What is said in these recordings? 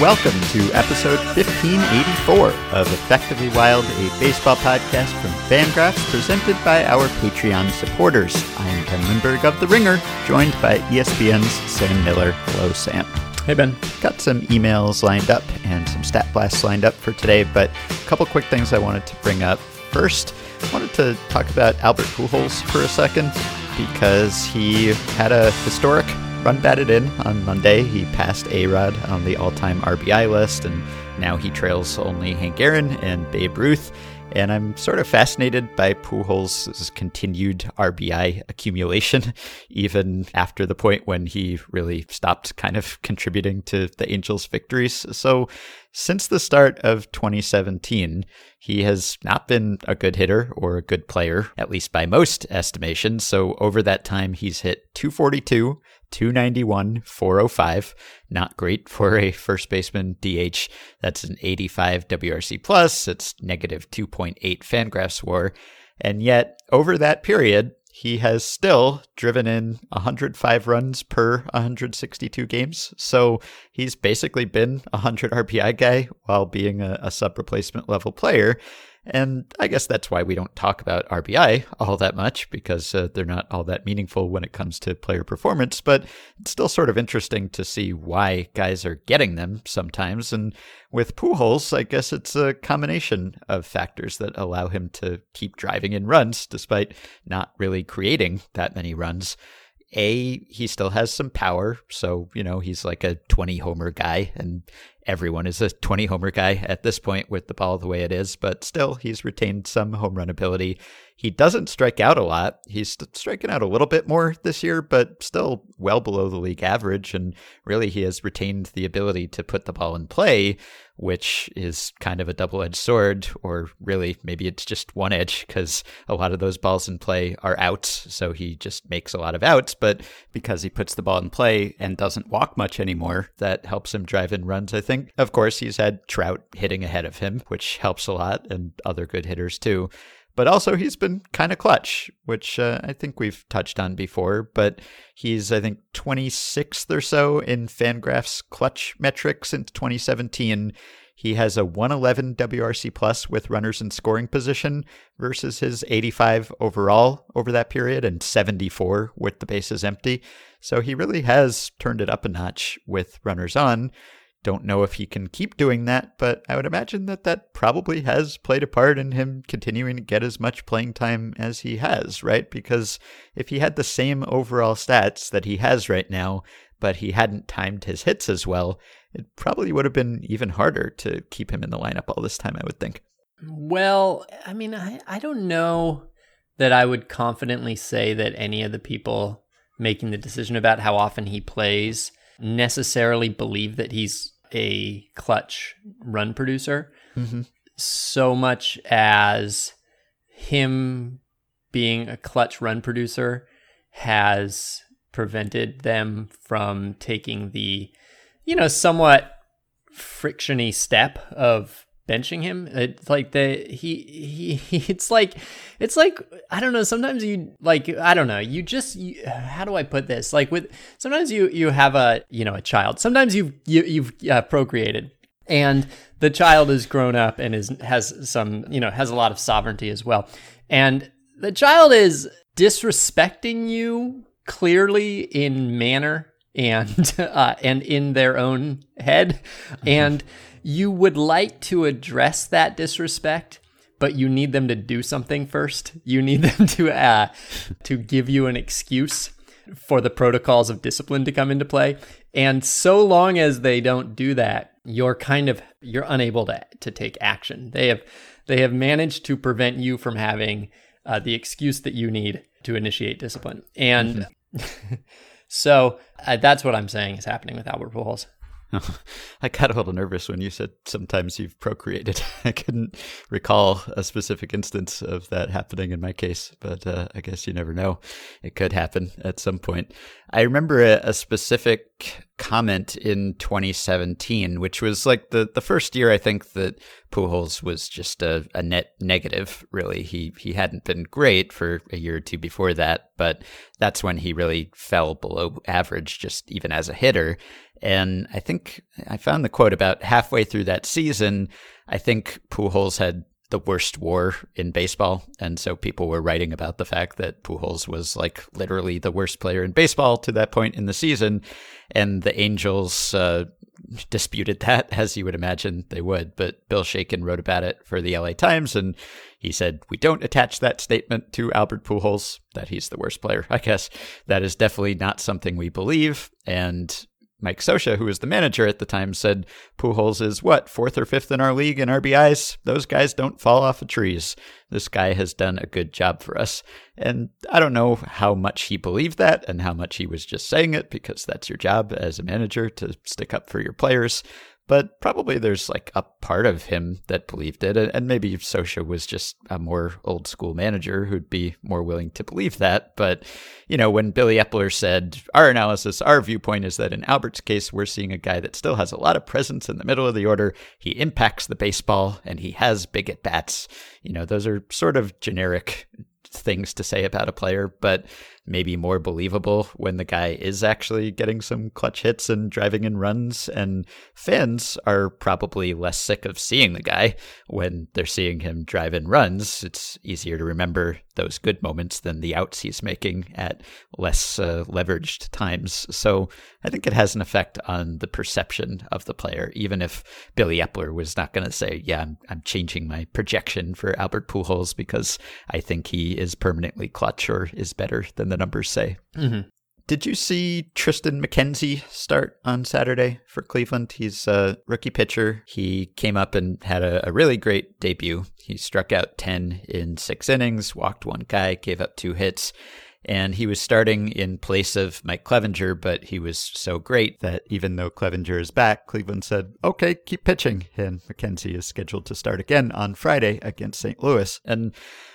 Welcome to episode 1584 of Effectively Wild, a baseball podcast from Fangraphs presented by our Patreon supporters. I am Ben Lindbergh of The Ringer, joined by ESPN's Sam Miller. Hello, Sam. Hey, Ben. Got some emails lined up and some stat blasts lined up for today, but a couple quick things I wanted to bring up. First, I wanted to talk about Albert Pujols for a second because he had a historic run batted in on Monday. He passed A Rod on the all time RBI list, and now he trails only Hank Aaron and Babe Ruth. And I'm sort of fascinated by Pujols' continued RBI accumulation, even after the point when he really stopped kind of contributing to the Angels' victories. So, since the start of 2017, he has not been a good hitter or a good player, at least by most estimations. So, over that time, he's hit 242, 291, 405. Not great for a first baseman DH. That's an 85 WRC plus. It's negative 2.8 Fangraphs WAR. And yet, over that period, he has still driven in 105 runs per 162 games. So he's basically been a 100 RBI guy while being a, a sub replacement level player. And I guess that's why we don't talk about RBI all that much because uh, they're not all that meaningful when it comes to player performance. But it's still sort of interesting to see why guys are getting them sometimes. And with Pujols, I guess it's a combination of factors that allow him to keep driving in runs despite not really creating that many runs. A, he still has some power. So, you know, he's like a 20 homer guy, and everyone is a 20 homer guy at this point with the ball the way it is, but still, he's retained some home run ability. He doesn't strike out a lot. He's striking out a little bit more this year, but still well below the league average. And really, he has retained the ability to put the ball in play, which is kind of a double edged sword, or really, maybe it's just one edge because a lot of those balls in play are outs. So he just makes a lot of outs. But because he puts the ball in play and doesn't walk much anymore, that helps him drive in runs, I think. Of course, he's had Trout hitting ahead of him, which helps a lot, and other good hitters too but also he's been kind of clutch, which uh, I think we've touched on before. But he's, I think, 26th or so in Fangraphs clutch metrics since 2017. He has a 111 WRC plus with runners in scoring position versus his 85 overall over that period and 74 with the bases empty. So he really has turned it up a notch with runners on. Don't know if he can keep doing that, but I would imagine that that probably has played a part in him continuing to get as much playing time as he has, right? Because if he had the same overall stats that he has right now, but he hadn't timed his hits as well, it probably would have been even harder to keep him in the lineup all this time, I would think. Well, I mean, I, I don't know that I would confidently say that any of the people making the decision about how often he plays necessarily believe that he's a clutch run producer mm-hmm. so much as him being a clutch run producer has prevented them from taking the you know somewhat frictiony step of benching him. It's like the he he it's like it's like I don't know. Sometimes you like I don't know. You just you, how do I put this? Like with sometimes you you have a you know a child. Sometimes you've you, you've uh, procreated and the child is grown up and is has some you know has a lot of sovereignty as well. And the child is disrespecting you clearly in manner and uh, and in their own head mm-hmm. and you would like to address that disrespect, but you need them to do something first. You need them to uh, to give you an excuse for the protocols of discipline to come into play. And so long as they don't do that, you're kind of you're unable to to take action. They have they have managed to prevent you from having uh, the excuse that you need to initiate discipline. And mm-hmm. so uh, that's what I'm saying is happening with Albert Pujols. I got a little nervous when you said sometimes you've procreated. I couldn't recall a specific instance of that happening in my case, but uh, I guess you never know. It could happen at some point. I remember a, a, specific comment in 2017, which was like the, the first year I think that Pujols was just a, a net negative. Really, he he hadn't been great for a year or two before that, but that's when he really fell below average, just even as a hitter. And I think I found the quote about halfway through that season. I think Pujols had the worst war in baseball. And so people were writing about the fact that Pujols was like literally the worst player in baseball to that point in the season. And the Angels uh, disputed that, as you would imagine they would. But Bill Shaikin wrote about it for the LA Times, and he said, We don't attach that statement to Albert Pujols, that he's the worst player. I guess that is definitely not something we believe. And Mike Scioscia, who was the manager at the time, said Pujols is what, fourth or fifth in our league in RBIs? Those guys don't fall off of trees. This guy has done a good job for us. And I don't know how much he believed that and how much he was just saying it because that's your job as a manager to stick up for your players but probably there's like a part of him that believed it. And maybe Scioscia was just a more old school manager who'd be more willing to believe that. But, you know, when Billy Eppler said, our analysis, our viewpoint is that in Albert's case, we're seeing a guy that still has a lot of presence in the middle of the order. He impacts the baseball and he has big at bats. You know, those are sort of generic things to say about a player, but maybe more believable when the guy is actually getting some clutch hits and driving in runs. And fans are probably less sick of seeing the guy when they're seeing him drive in runs. It's easier to remember those good moments than the outs he's making at less uh, leveraged times. So I think it has an effect on the perception of the player, even if Billy Eppler was not going to say, Yeah, I'm, I'm changing my projection for Albert Pujols because I think he is permanently clutch or is better than the numbers say. Mm-hmm. Did you see Tristan McKenzie start on Saturday for Cleveland? He's a rookie pitcher. He came up and had a, a, really great debut. He struck out 10 in six innings, walked one guy, gave up two hits. And he was starting in place of Mike Clevinger, but he was so great that even though Clevinger is back, Cleveland said, okay, keep pitching. And McKenzie is scheduled to start again on Friday against St. Louis. And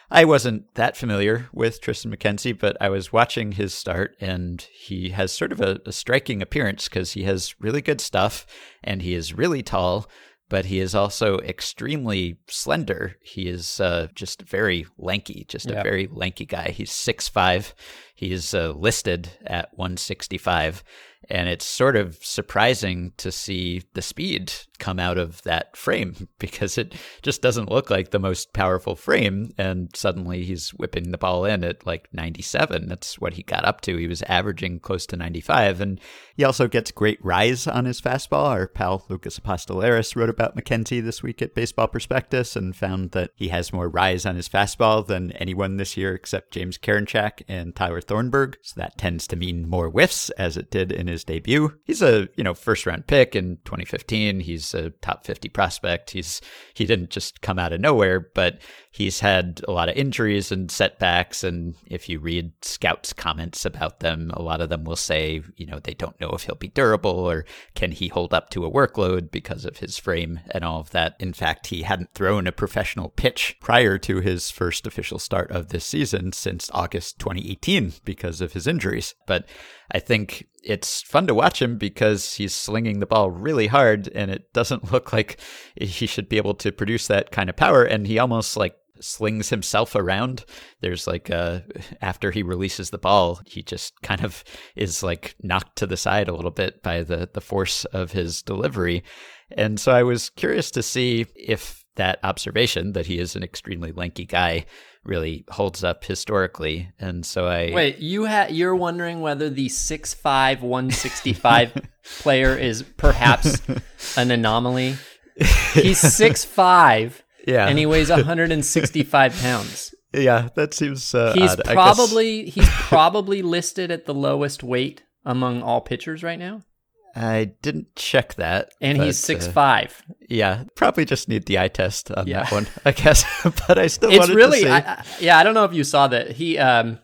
I wasn't that familiar with Tristan McKenzie, but I was watching his start, and he has sort of a, a striking appearance because he has really good stuff and he is really tall, but he is also extremely slender. He is uh, just very lanky, just a very lanky guy. He's six five. He's uh, listed at 165 and it's sort of surprising to see the speed come out of that frame because it just doesn't look like the most powerful frame. And suddenly he's whipping the ball in at like 97. That's what he got up to. He was averaging close to 95. And he also gets great rise on his fastball. Our pal Lucas Apostoleris wrote about McKenzie this week at Baseball Prospectus and found that he has more rise on his fastball than anyone this year except James Karinchak and Tyler Thornburg. So that tends to mean more whiffs as it did in his debut. He's a, you know, first round pick in 2015. He's a top 50 prospect. He's he didn't just come out of nowhere, but he's had a lot of injuries and setbacks and if you read scouts comments about them, a lot of them will say, you know, they don't know if he'll be durable or can he hold up to a workload because of his frame and all of that. In fact, he hadn't thrown a professional pitch prior to his first official start of this season since August 2018 because of his injuries. But I think it's fun to watch him because he's slinging the ball really hard and it doesn't look like he should be able to produce that kind of power. And he almost like slings himself around. There's like uh after he releases the ball, he just kind of is like knocked to the side a little bit by the the force of his delivery. And so I was curious to see if that observation that he is an extremely lanky guy really holds up historically. And so I Wait, you ha- you're wondering whether the 6'5 165 player is perhaps an anomaly? He's six five. yeah. and he weighs 165 pounds. Yeah, that seems uh, He's odd. probably he's probably listed at the lowest weight among all pitchers right now. I didn't check that. And but, he's six uh, five. Yeah, probably just need the eye test on yeah. that one, I guess. but I still it's wanted really, to see. I, I, yeah, I don't know if you saw that he um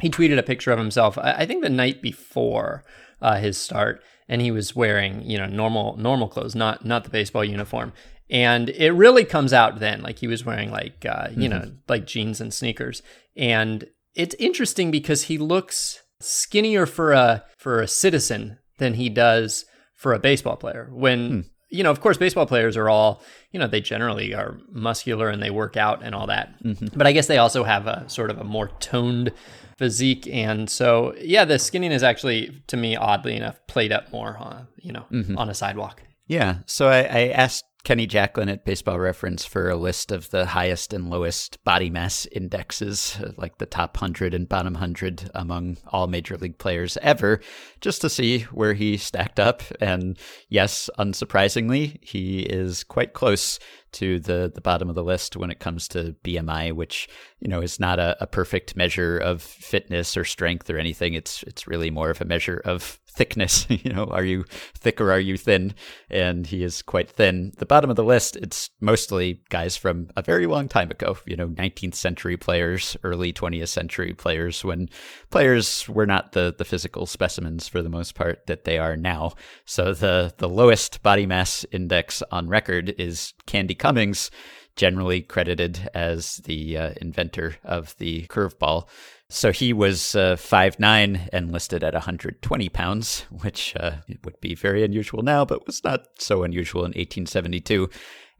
he tweeted a picture of himself. I, I think the night before uh, his start, and he was wearing you know normal normal clothes, not not the baseball uniform. And it really comes out then, like he was wearing like uh, you mm-hmm. know like jeans and sneakers, and it's interesting because he looks skinnier for a for a citizen than he does for a baseball player. When hmm. you know, of course, baseball players are all, you know, they generally are muscular and they work out and all that. Mm-hmm. But I guess they also have a sort of a more toned physique. And so, yeah, the skinning is actually, to me, oddly enough, played up more, on, you know, mm-hmm. on a sidewalk. Yeah. So I, I asked Kenny Jackelen at Baseball Reference for a list of the highest and lowest body mass indexes, uh, like the top 100 and bottom 100 among all major league players ever, just to see where he stacked up. And yes, unsurprisingly, he is quite close to the the bottom of the list when it comes to BMI, which you know is not a, a perfect measure of fitness or strength or anything. It's it's really more of a measure of thickness. you know, are you thick or are you thin? And he is quite thin. The bottom of the list, it's mostly guys from a very long time ago. You know, 19th century players, early 20th century players, when players were not the the physical specimens for the most part that they are now. So the the lowest body mass index on record is Candy Cummings, generally credited as the uh, inventor of the curveball. So he was uh, 5'9 and listed at 120 pounds, which uh, would be very unusual now, but was not so unusual in 1872.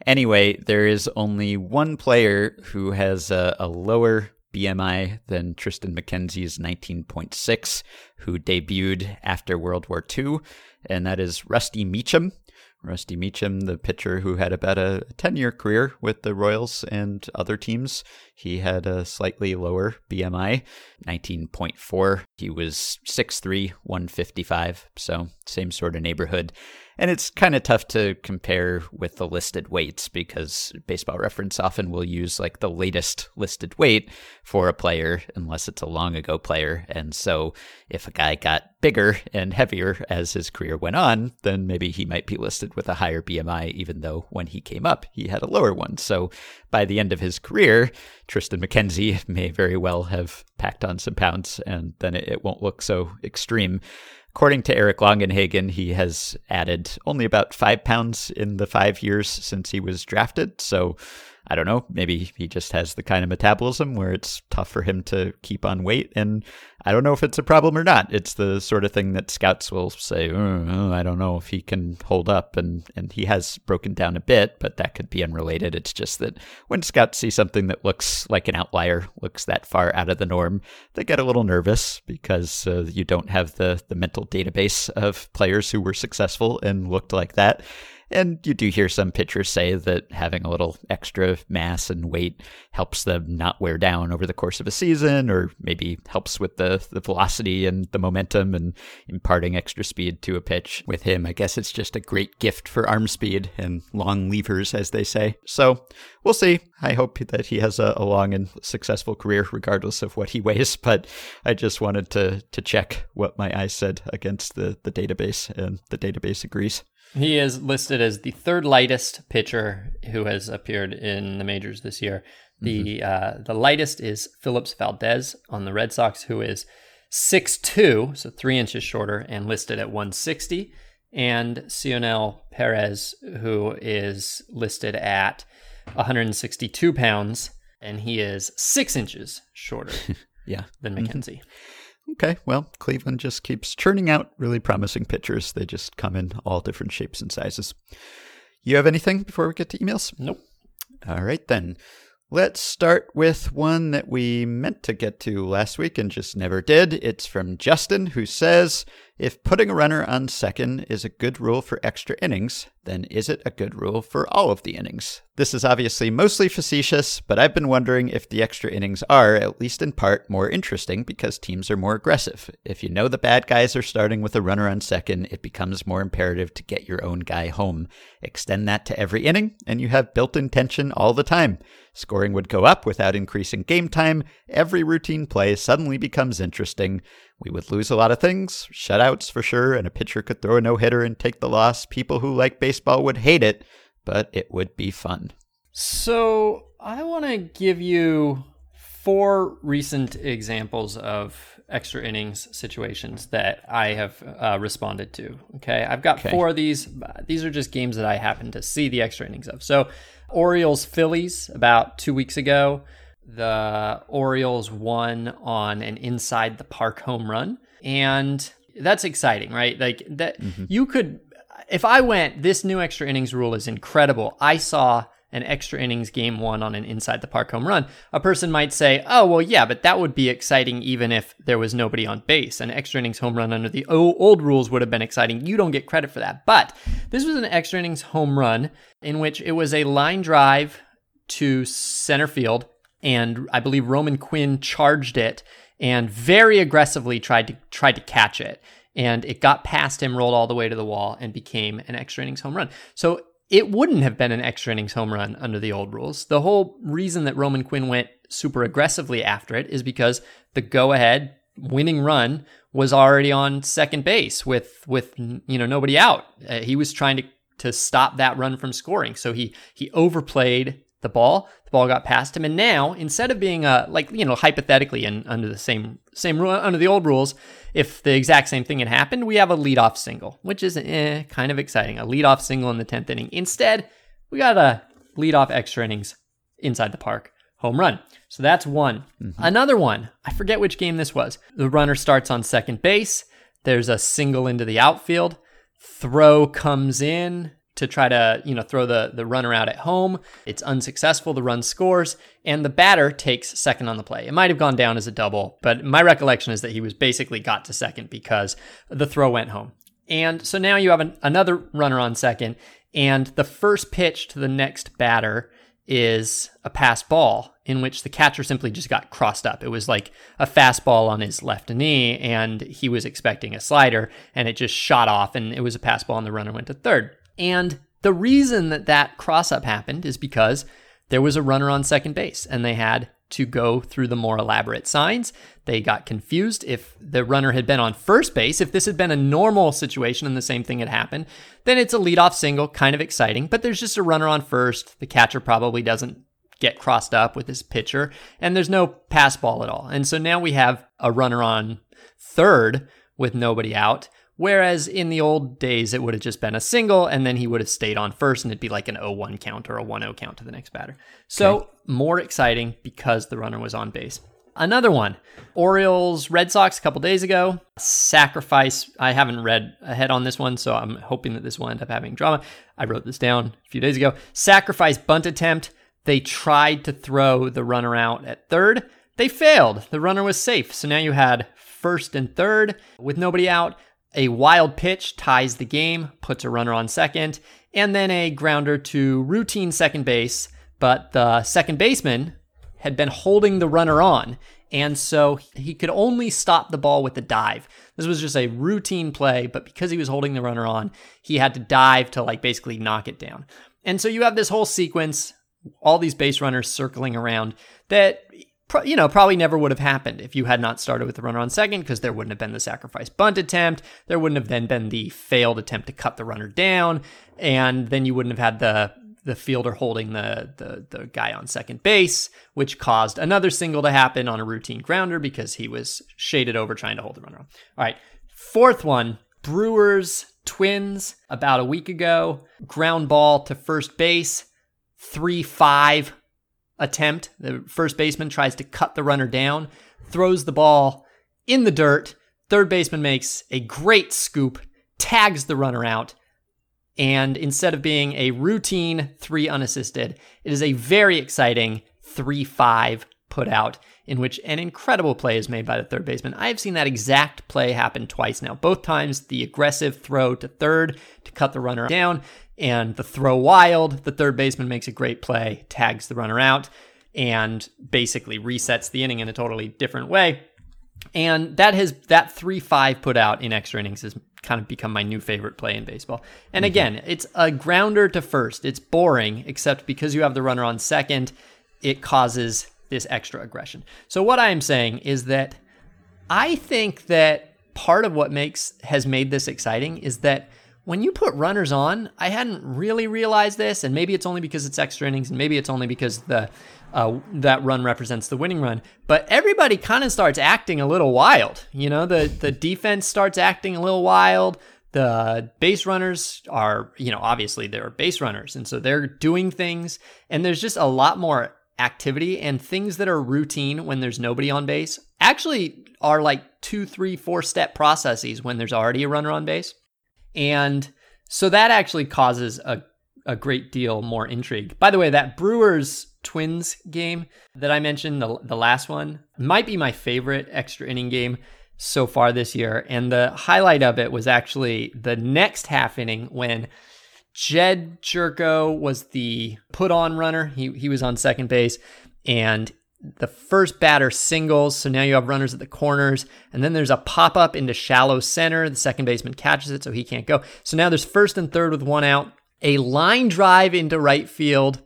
Anyway, there is only one player who has a, a lower BMI than Tristan McKenzie's 19.6, who debuted after World War II, and that is Rusty Meacham, Rusty Meacham, the pitcher who had about a 10 year career with the Royals and other teams. He had a slightly lower BMI, 19.4. He was 6'3, 155, so same sort of neighborhood. And it's kind of tough to compare with the listed weights because baseball reference often will use like the latest listed weight for a player unless it's a long ago player. And so if a guy got bigger and heavier as his career went on, then maybe he might be listed with a higher BMI, even though when he came up, he had a lower one. So by the end of his career, Tristan McKenzie may very well have packed on some pounds and then it, won't look so extreme. According to Eric Longenhagen, he has added only about five pounds in the five years since he was drafted. So I don't know, maybe he just has the kind of metabolism where it's tough for him to keep on weight. And I don't know if it's a problem or not. It's the sort of thing that scouts will say, oh, I don't know if he can hold up. And, and he has broken down a bit, but that could be unrelated. It's just that when scouts see something that looks like an outlier, looks that far out of the norm, they get a little nervous because uh, you don't have the, the mental database of players who were successful and looked like that. And you do hear some pitchers say that having a little extra mass and weight helps them not wear down over the course of a season, or maybe helps with the, the velocity and the momentum and imparting extra speed to a pitch. With him, I guess it's just a great gift for arm speed and long levers, as they say. So we'll see. I hope that he has a, a long and successful career, regardless of what he weighs. But I just wanted to to check what my eyes said against the, the database, and the database agrees. He is listed as the third lightest pitcher who has appeared in the majors this year. The mm-hmm. uh, the lightest is Phillips Valdez on the Red Sox, who is 6'2", so three inches shorter, and listed at 160. And Cionel Perez, who is listed at 162 pounds, and he is six inches shorter yeah. than. McKenzie. Mm-hmm. Okay, well, Cleveland just keeps churning out really promising pitchers. They just come in all different shapes and sizes. You have anything before we get to emails? Nope. All right, then. Let's start with one that we meant to get to last week and just never did. It's from Justin, who says If putting a runner on second is a good rule for extra innings, then is it a good rule for all of the innings? This is obviously mostly facetious, but I've been wondering if the extra innings are, at least in part, more interesting because teams are more aggressive. If you know the bad guys are starting with a runner on second, it becomes more imperative to get your own guy home. Extend that to every inning, and you have built in tension all the time. Scoring would go up without increasing game time. Every routine play suddenly becomes interesting. We would lose a lot of things, shutouts for sure, and a pitcher could throw a no hitter and take the loss. People who like baseball would hate it but it would be fun. So, I want to give you four recent examples of extra innings situations that I have uh, responded to. Okay. I've got okay. four of these. These are just games that I happen to see the extra innings of. So, Orioles Phillies about two weeks ago. The Orioles won on an inside the park home run. And that's exciting, right? Like that, mm-hmm. you could if I went, this new extra innings rule is incredible. I saw an extra innings game one on an inside the park home run, a person might say, oh, well, yeah, but that would be exciting even if there was nobody on base. An extra innings home run under the old rules would have been exciting. You don't get credit for that. But this was an extra innings home run in which it was a line drive to center field, and I believe Roman Quinn charged it and very aggressively tried to tried to catch it and it got past him, rolled all the way to the wall, and became an extra innings home run. So it wouldn't have been an extra innings home run under the old rules. The whole reason that Roman Quinn went super aggressively after it is because the go ahead winning run was already on second base with with you know nobody out. Uh, he was trying to to stop that run from scoring. So he he overplayed the ball. The ball got past him, and now instead of being a like you know hypothetically and under the same same rule under the old rules, if the exact same thing had happened, we have a leadoff single, which is eh, kind of exciting. A leadoff single in the tenth inning. Instead, we got a leadoff extra innings inside the park home run. So that's one. Mm-hmm. Another one. I forget which game this was. The runner starts on second base. There's a single into the outfield. Throw comes in to try to, you know, throw the, the runner out at home. It's unsuccessful. The run scores, and the batter takes second on the play. It might have gone down as a double, but my recollection is that he was basically got to second because the throw went home. And so now you have an, another runner on second, and the first pitch to the next batter is a pass ball in which the catcher simply just got crossed up. It was like a fastball on his left knee, and he was expecting a slider, and it just shot off, and it was a pass ball, and the runner went to third. And the reason that that cross up happened is because there was a runner on second base and they had to go through the more elaborate signs. They got confused if the runner had been on first base. If this had been a normal situation and the same thing had happened, then it's a leadoff single, kind of exciting, but there's just a runner on first. The catcher probably doesn't get crossed up with his pitcher, and there's no pass ball at all. And so now we have a runner on third with nobody out. Whereas in the old days, it would have just been a single, and then he would have stayed on first, and it'd be like an 0 1 count or a 1 0 count to the next batter. So okay. more exciting because the runner was on base. Another one Orioles Red Sox a couple days ago. Sacrifice. I haven't read ahead on this one, so I'm hoping that this will end up having drama. I wrote this down a few days ago. Sacrifice bunt attempt. They tried to throw the runner out at third. They failed. The runner was safe. So now you had first and third with nobody out. A wild pitch ties the game, puts a runner on second, and then a grounder to routine second base. But the second baseman had been holding the runner on, and so he could only stop the ball with a dive. This was just a routine play, but because he was holding the runner on, he had to dive to like basically knock it down. And so you have this whole sequence, all these base runners circling around that you know, probably never would have happened if you had not started with the runner on second because there wouldn't have been the sacrifice bunt attempt. There wouldn't have then been the failed attempt to cut the runner down. And then you wouldn't have had the the fielder holding the, the the guy on second base, which caused another single to happen on a routine grounder because he was shaded over trying to hold the runner. All right. Fourth one, Brewers Twins about a week ago, ground ball to first base, 3 5 attempt. The first baseman tries to cut the runner down, throws the ball in the dirt. Third baseman makes a great scoop, tags the runner out. And instead of being a routine three unassisted, it is a very exciting 3 5 put out in which an incredible play is made by the third baseman. I have seen that exact play happen twice now. Both times, the aggressive throw to third to cut the runner down, and the throw wild. The third baseman makes a great play, tags the runner out, and basically resets the inning in a totally different way. And that has that three five put out in extra innings has kind of become my new favorite play in baseball. And mm-hmm. again, it's a grounder to first. It's boring, except because you have the runner on second, it causes this extra aggression. So what I am saying is that I think that part of what makes has made this exciting is that when you put runners on, I hadn't really realized this, and maybe it's only because it's extra innings, and maybe it's only because the uh, that run represents the winning run. But everybody kind of starts acting a little wild. You know, the the defense starts acting a little wild. The base runners are, you know, obviously they're base runners, and so they're doing things, and there's just a lot more activity and things that are routine when there's nobody on base actually are like two, three, four step processes when there's already a runner on base. And So that actually causes a, a great deal more intrigue. By the way, that Brewers Twins game that I mentioned, the, the last one, might be my favorite extra inning game so far this year. And the highlight of it was actually the next half inning when Jedd Gyorko was the put on runner. He, he was on second base and the first batter singles. So now you have runners at the corners. And then there's a pop up into shallow center. The second baseman catches it, so he can't go. So now there's first and third with one out. A line drive into right field.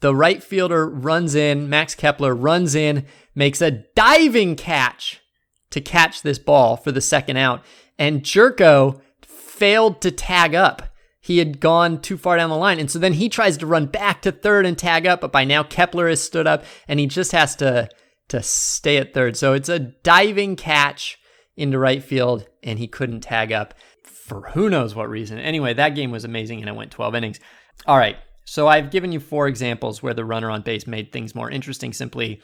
The right fielder runs in. Max Kepler runs in, makes a diving catch to catch this ball for the second out. And Gyorko failed to tag up he had gone too far down the line. And so then he tries to run back to third and tag up, but by now Kepler has stood up and he just has to to stay at third. So it's a diving catch into right field and he couldn't tag up for who knows what reason. Anyway, that game was amazing and it went 12 innings. All right. So I've given you four examples where the runner on base made things more interesting simply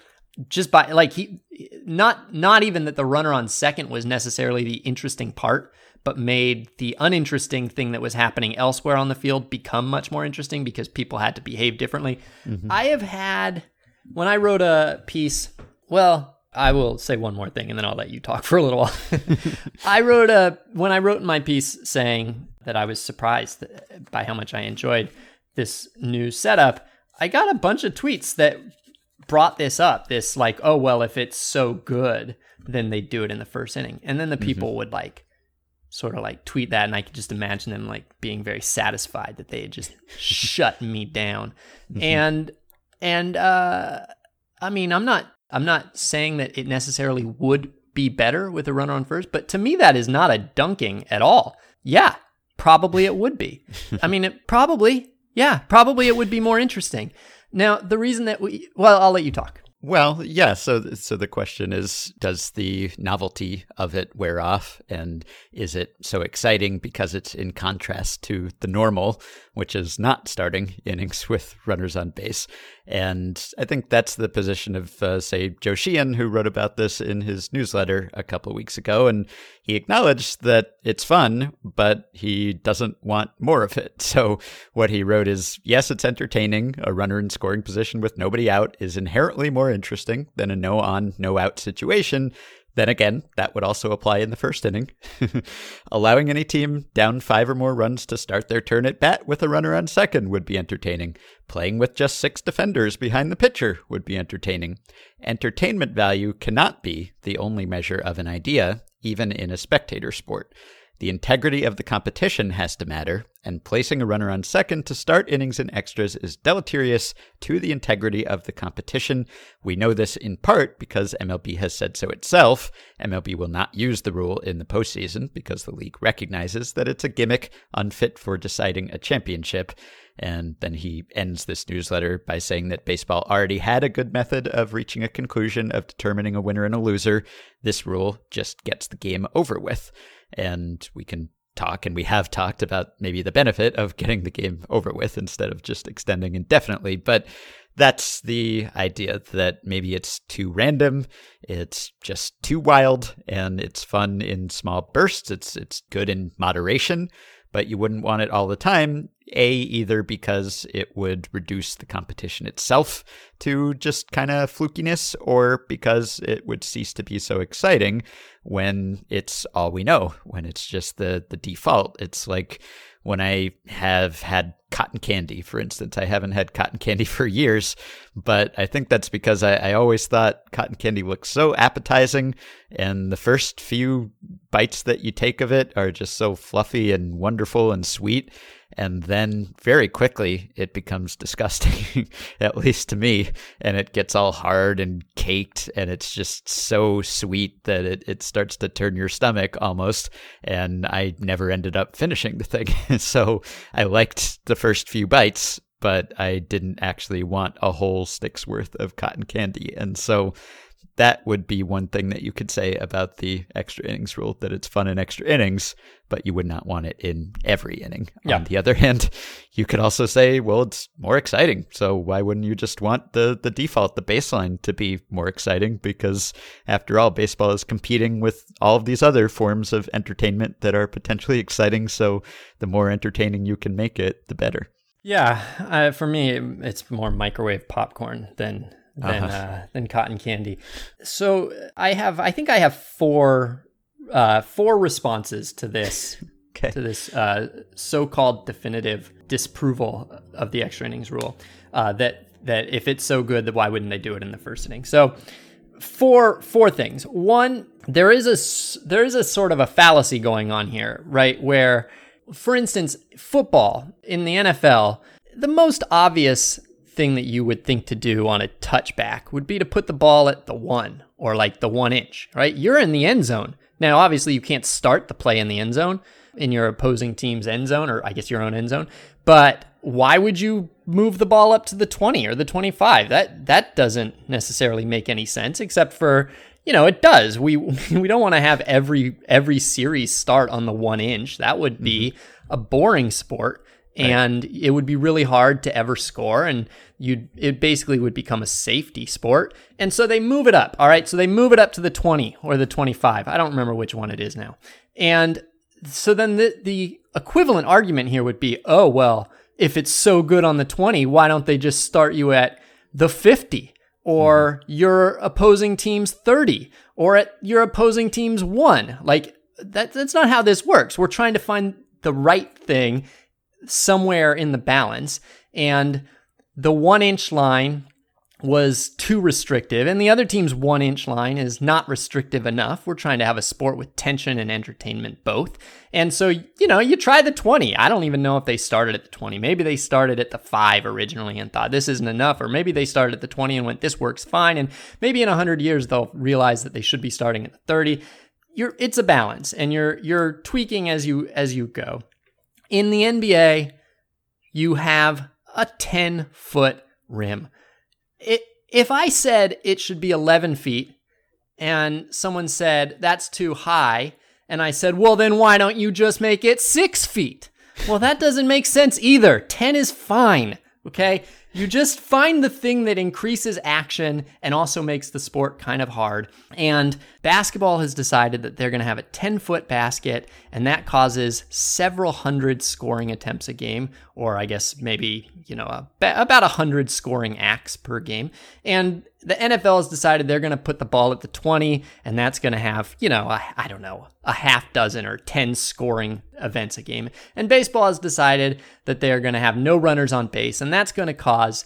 just by like he not not even that the runner on second was necessarily the interesting part but made the uninteresting thing that was happening elsewhere on the field become much more interesting because people had to behave differently. Mm-hmm. I have had, when I wrote a piece, well, I will say one more thing and then I'll let you talk for a little while. I wrote a, when I wrote my piece saying that I was surprised by how much I enjoyed this new setup, I got a bunch of tweets that brought this up. This, like, oh, well, if it's so good, then they'd do it in the first inning. And then the mm-hmm. people mm-hmm. would like sort of like tweet that and I could just imagine them like being very satisfied that they had just shut me down. Mm-hmm. And and uh I mean, I'm not I'm not saying that it necessarily would be better with a runner on first, but to me that is not a dunking at all. Yeah, probably it would be. I mean, it probably yeah, probably it would be more interesting. Now, the reason that we well, I'll let you talk. Well, yeah. So, so the question is, does the novelty of it wear off, and is it so exciting because it's in contrast to the normal, which is not starting innings with runners on base? And I think that's the position of, uh, say, Joe Sheehan, who wrote about this in his newsletter a couple of weeks ago. And he acknowledged that it's fun, but he doesn't want more of it. So what he wrote is yes, it's entertaining. A runner in scoring position with nobody out is inherently more interesting than a no on, no out situation. Then again, that would also apply in the first inning. Allowing any team down five or more runs to start their turn at bat with a runner on second would be entertaining. Playing with just six defenders behind the pitcher would be entertaining. Entertainment value cannot be the only measure of an idea, even in a spectator sport. The integrity of the competition has to matter, and placing a runner on second to start innings and extras is deleterious to the integrity of the competition. We know this in part because MLB has said so itself. MLB will not use the rule in the postseason because the league recognizes that it's a gimmick unfit for deciding a championship. And then he ends this newsletter by saying that baseball already had a good method of reaching a conclusion of determining a winner and a loser. This rule just gets the game over with. And we can talk and we have talked about maybe the benefit of getting the game over with instead of just extending indefinitely. But that's the idea that maybe it's too random it's just too wild and it's fun in small bursts. It's it's good in moderation but you wouldn't want it all the time. A, either because it would reduce the competition itself to just kind of flukiness, or because it would cease to be so exciting when it's all we know, when it's just the, the default. It's like when I have had cotton candy, for instance. I haven't had cotton candy for years, but I think that's because I, I, always thought cotton candy looks so appetizing, and the first few bites that you take of it are just so fluffy and wonderful and sweet and then very quickly it becomes disgusting at least to me and it gets all hard and caked and it's just so sweet that it, it starts to turn your stomach almost and i never ended up finishing the thing. So i liked the first few bites but i didn't actually want a whole stick's worth of cotton candy. And so that would be one thing that you could say about the extra innings rule that it's fun in extra innings, but you would not want it in every inning. Yeah. On the other hand, you could also say, well, it's more exciting. So why wouldn't you just want the, the default, the baseline to be more exciting? Because after all, baseball is competing with all of these other forms of entertainment that are potentially exciting. So the more entertaining you can make it, the better. Yeah, uh, for me, it's more microwave popcorn than than Uh-huh. uh, than cotton candy. So I have, I think I have four uh, four responses to this Okay. to this uh, so-called definitive disapproval of the extra innings rule. Uh, that that if it's so good, then why wouldn't they do it in the first inning? So four four things. One, there is a there is a sort of a fallacy going on here, right? Where, for instance, football in the NFL, the most obvious thing that you would think to do on a touchback would be to put the ball at the one or like the one inch, right? You're in the end zone. Now, obviously, you can't start the play in the end zone in your opposing team's end zone, or I guess your own end zone. But why would you move the ball up to the 20 or the 25? That that doesn't necessarily make any sense, except for you know it does. We we don't want to have every every series start on the one inch. That would be mm-hmm. a boring sport and it would be really hard to ever score and you it basically would become a safety sport. And so they move it up all right? So they move it up to the 20 or the 25 i don't remember which one it is now. And so then the the equivalent argument here would be oh well if it's so good on the 20 why don't they just start you at the 50 or mm-hmm. your opposing team's 30 or at your opposing team's 1 like that that's not how this works. We're trying to find the right thing somewhere in the balance. And the one inch line was too restrictive, and the other team's one inch line is not restrictive enough. We're trying to have a sport with tension and entertainment both. And so, you know, you try the 20. I don't even know if they started at the 20. Maybe they started at the 5 originally and thought this isn't enough, or maybe they started at the 20 and went, this works fine. And maybe in 100 years, they'll realize that they should be starting at the 30. You're, it's a balance, and you're you're tweaking as you as you go. In the NBA, you have a 10 foot rim. It, if I said it should be 11 feet and someone said that's too high, and I said, well, then why don't you just make it six feet? Well, that doesn't make sense either. 10 is fine, okay? You just find the thing that increases action and also makes the sport kind of hard. And basketball has decided that they're going to have a 10 foot basket, and that causes several hundred scoring attempts a game, or I guess maybe, you know, a, about a hundred scoring acts per game. And the NFL has decided they're going to put the ball at the 20, and that's going to have, you know, I don't know, a half dozen or 10 scoring events a game. And baseball has decided that they're going to have no runners on base, and that's going to cause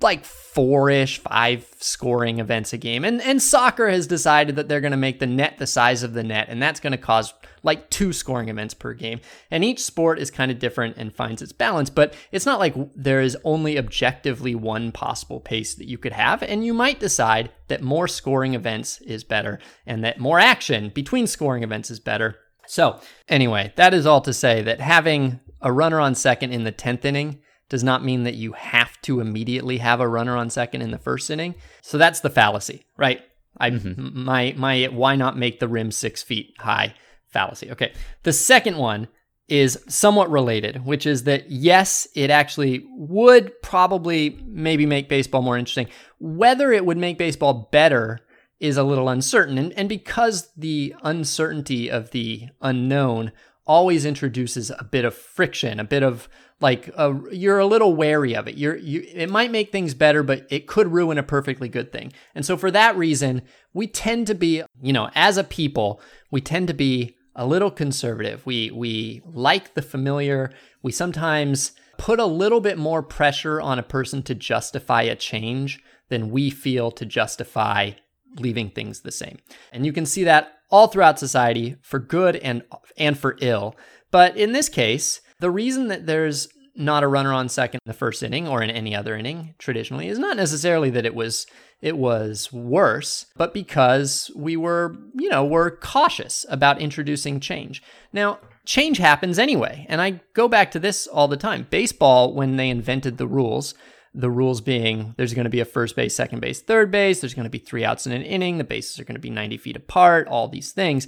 like four-ish, five scoring events a game. And and soccer has decided that they're going to make the net the size of the net, and that's going to cause like two scoring events per game. And each sport is kind of different and finds its balance, but it's not like there is only objectively one possible pace that you could have, and you might decide that more scoring events is better and that more action between scoring events is better. So, anyway, that is all to say that having a runner on second in the 10th inning does not mean that you have to immediately have a runner on second in the first inning. So that's the fallacy, right? I mm-hmm. my my why not make the rim six feet high fallacy. Okay. The second one is somewhat related, which is that yes, it actually would probably maybe make baseball more interesting. Whether it would make baseball better is a little uncertain. And, and because the uncertainty of the unknown always introduces a bit of friction, a bit of like a, you're a little wary of it. You're you it might make things better, but it could ruin a perfectly good thing. And so for that reason, we tend to be, you know, as a people, we tend to be a little conservative. We we like the familiar. We sometimes put a little bit more pressure on a person to justify a change than we feel to justify leaving things the same. And you can see that all throughout society for good and and for ill. But in this case, the reason that there's not a runner on second in the first inning or in any other inning traditionally is not necessarily that it was it was worse, but because we were, you know, were cautious about introducing change. Now, change happens anyway, and I go back to this all the time. Baseball when they invented the rules, The rules being there's going to be a first base, second base, third base. There's going to be three outs in an inning. The bases are going to be 90 feet apart. All these things.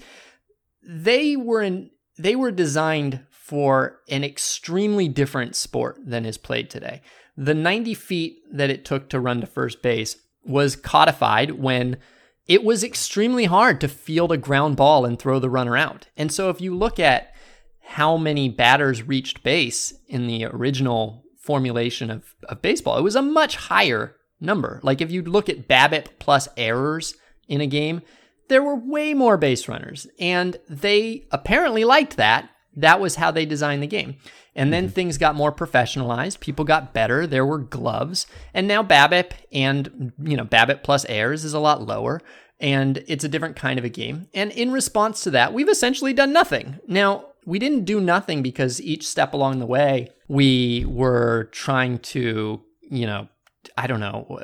They were in. They were designed for an extremely different sport than is played today. The 90 feet that it took to run to first base was codified when it was extremely hard to field a ground ball and throw the runner out. And so if you look at how many batters reached base in the original formulation of, of baseball, it was a much higher number. Like if you look at BABIP plus errors in a game, there were way more base runners. And they apparently liked that that was how they designed the game. And then mm-hmm. things got more professionalized. People got better. There were gloves. And now BABIP and, you know, BABIP plus errors is a lot lower. And it's a different kind of a game. And in response to that, we've essentially done nothing. Now, we didn't do nothing because each step along the way, we were trying to, you know, I don't know,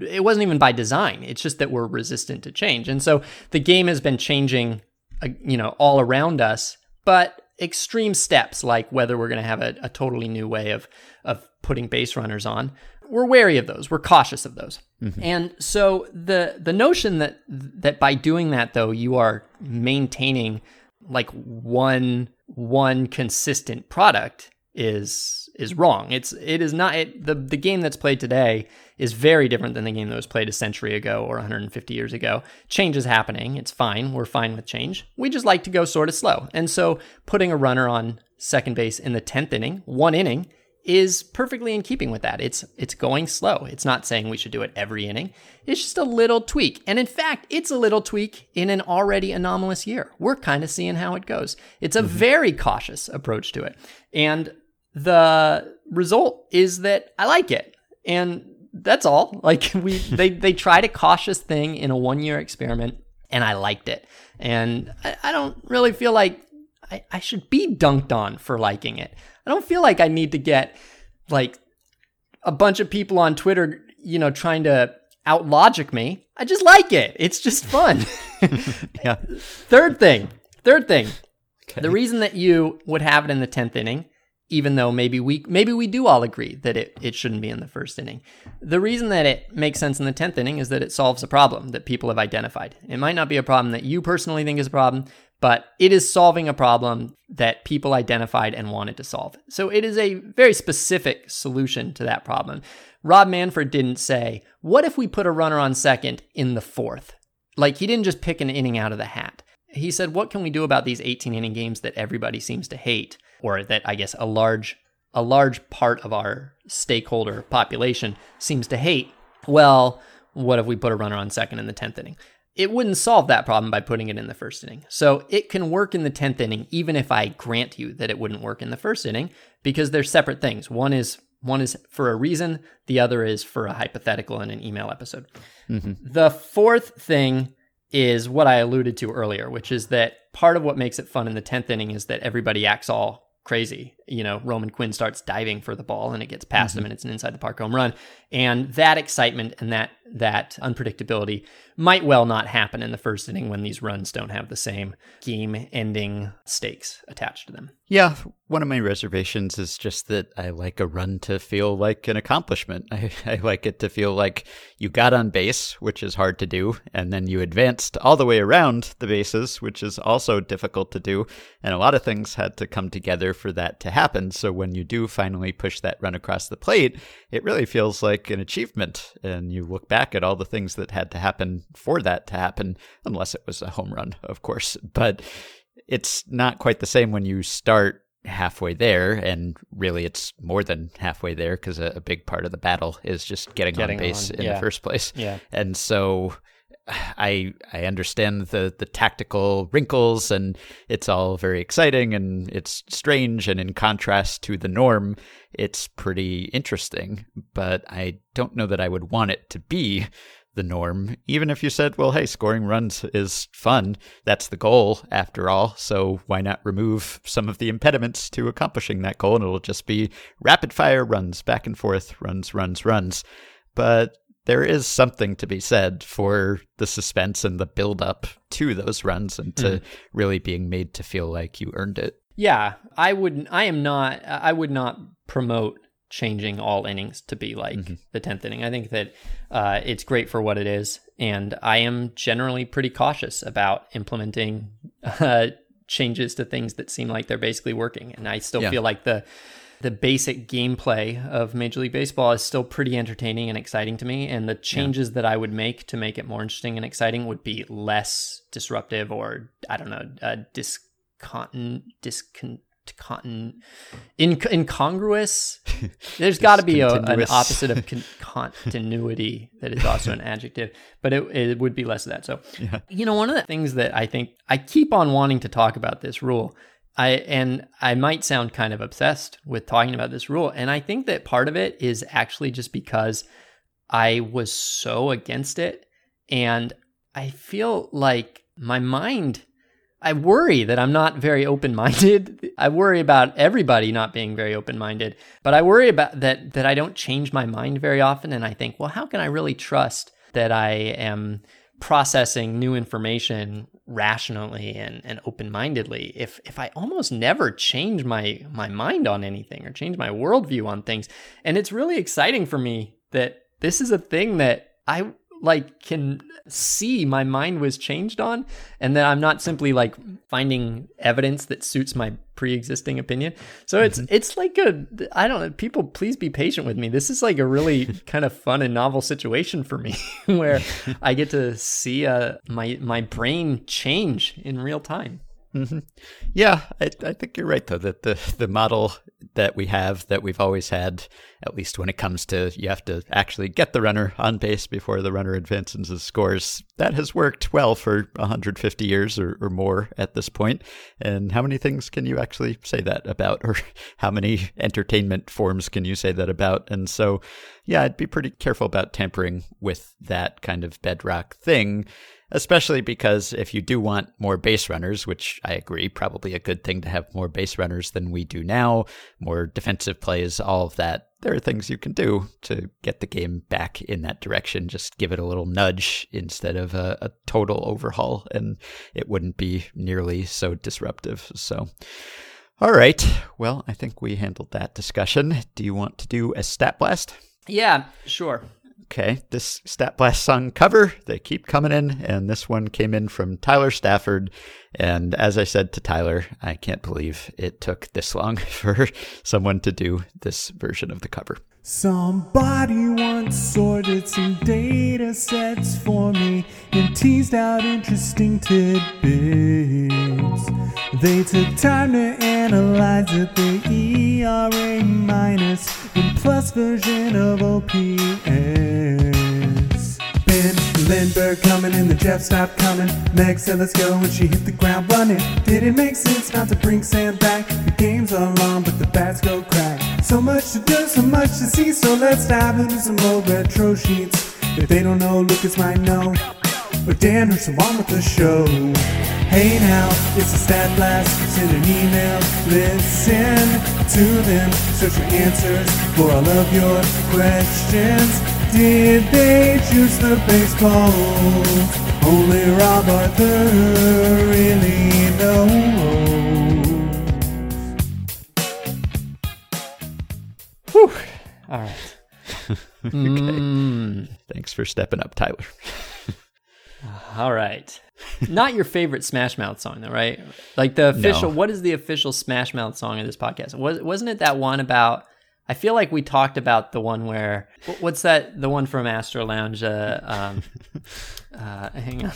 it wasn't even by design. It's just that we're resistant to change. And so the game has been changing, uh, you know, all around us. But extreme steps, like whether we're going to have a, a, totally new way of of putting base runners on, we're wary of those. We're cautious of those. Mm-hmm. And so the the notion that that by doing that though you are maintaining like one one consistent product is is wrong. It's it is not it, the the game that's played today is very different than the game that was played a century ago or 150 years ago. Change is happening. It's fine. We're fine with change. We just like to go sort of slow. And so putting a runner on second base in the 10th inning, one inning, is perfectly in keeping with that. It's it's going slow. It's not saying we should do it every inning. It's just a little tweak. And in fact, it's a little tweak in an already anomalous year. We're kind of seeing how it goes. It's a mm-hmm. very cautious approach to it. And the result is that I like it. And that's all. Like we they they tried a cautious thing in a one year experiment and I liked it. And I, I don't really feel like I, I should be dunked on for liking it. I don't feel like I need to get like a bunch of people on Twitter, you know, trying to out logic me. I just like it. It's just fun. yeah. Third thing. Third thing. Okay. The reason that you would have it in the 10th inning even though maybe we maybe we do all agree that it, it shouldn't be in the first inning. The reason that it makes sense in the 10th inning is that it solves a problem that people have identified. It might not be a problem that you personally think is a problem, but it is solving a problem that people identified and wanted to solve. So it is a very specific solution to that problem. Rob Manfred didn't say, "What if we put a runner on second in the 4th?" Like he didn't just pick an inning out of the hat. He said, "What can we do about these 18 inning games that everybody seems to hate?" Or that I guess a large a large part of our stakeholder population seems to hate. Well, what if we put a runner on second in the 10th inning? It wouldn't solve that problem by putting it in the first inning. So it can work in the 10th inning even if I grant you that it wouldn't work in the first inning because they're separate things. One is one is for a reason, the other is for a hypothetical in an email episode. Mm-hmm. The fourth thing is what I alluded to earlier, which is that part of what makes it fun in the 10th inning is that everybody acts all crazy. You know, Roman Quinn starts diving for the ball and it gets past mm-hmm. him and it's an inside the park home run. And that excitement and that that unpredictability might well not happen in the first inning when these runs don't have the same game ending stakes attached to them. Yeah, one of my reservations is just that I like a run to feel like an accomplishment. I, I like it to feel like you got on base, which is hard to do, and then you advanced all the way around the bases, which is also difficult to do. And a lot of things had to come together for that to happen. So when you do finally push that run across the plate, it really feels like an achievement. And you look back at all the things that had to happen for that to happen, unless it was a home run, of course. But it's not quite the same when you start halfway there, and really it's more than halfway there because a, a, big part of the battle is just getting, getting on base on. in yeah. the first place. Yeah. And so I I understand the the tactical wrinkles and it's all very exciting and it's strange and in contrast to the norm, it's pretty interesting. But I don't know that I would want it to be the norm. Even if you said, well, hey, scoring runs is fun, that's the goal after all. So why not remove some of the impediments to accomplishing that goal? And it'll just be rapid fire runs, back and forth, runs, runs, runs. But there is something to be said for the suspense and the build up to those runs and to mm. really being made to feel like you earned it. Yeah, I wouldn't I am not I would not promote changing all innings to be like mm-hmm. the 10th inning. I think that uh, it's great for what it is. And I am generally pretty cautious about implementing uh, changes to things that seem like they're basically working. And I still yeah. feel like the the basic gameplay of Major League Baseball is still pretty entertaining and exciting to me. And the changes yeah. that I would make to make it more interesting and exciting would be less disruptive or, I don't know, uh, discontin, discon, In, incongruous. There's got to be a, an opposite of con- continuity that is also an adjective, but it, it would be less of that. So, yeah. you know, one of the things that I think I keep on wanting to talk about this rule I and I might sound kind of obsessed with talking about this rule. And I think that part of it is actually just because I was so against it. And I feel like my mind, I worry that I'm not very open minded. I worry about everybody not being very open minded, but I worry about that, that I don't change my mind very often. And I think, well, how can I really trust that I am processing new information rationally and, and open-mindedly if if i almost never change my my mind on anything or change my worldview on things and it's really exciting for me that this is a thing that i like can see my mind was changed on and that I'm not simply like finding evidence that suits my pre-existing opinion. So it's mm-hmm. it's like a I don't know, people please be patient with me. This is like a really kind of fun and novel situation for me where I get to see uh my my brain change in real time. Mm-hmm. Yeah, I, I, think you're right though that the the model that we have that we've always had, at least when it comes to you have to actually get the runner on base before the runner advances and scores, that has worked well for 150 years or, or more at this point. And how many things can you actually say that about, or how many entertainment forms can you say that about? And so, yeah, I'd be pretty careful about tampering with that kind of bedrock thing especially because if you do want more base runners, which I agree, probably a good thing to have more base runners than we do now, more defensive plays, all of that, there are things you can do to get the game back in that direction. Just give it a little nudge instead of a, a total overhaul, and it wouldn't be nearly so disruptive. So, all right. Well, I think we handled that discussion. Do you want to do a stat blast? Yeah, sure okay, this Stat Blast song cover, they keep coming in, and this one came in from Tyler Stafford. And as I said to Tyler, I can't believe it took this long for someone to do this version of the cover. Somebody once sorted some data sets for me and teased out interesting tidbits. They took time to analyze it, the ERA minus and plus version of OPS. Ben Lindbergh coming and the Jeff stopped coming. Meg said let's go and she hit the ground running. Did it make sense not to bring Sam back? The games are long but the bats go crack. So much to do, so much to see, so let's dive into some old retro sheets. If they don't know, Lucas might know. But Dan heard some on with the show. Hey now, it's a stat blast. Send an email, listen to them. Search for answers for all of your questions. Did they choose the baseballs? Only Rob Arthur really knows. Whew. All right. okay. Mm. Thanks for stepping up, Tyler. All right. Not your favorite Smash Mouth song, though, right? Like the official. No. What is the official Smash Mouth song of this podcast? Was wasn't it that one about? I feel like we talked about the one where what's that? The one from Astro Lounge. Uh, um, uh, hang on.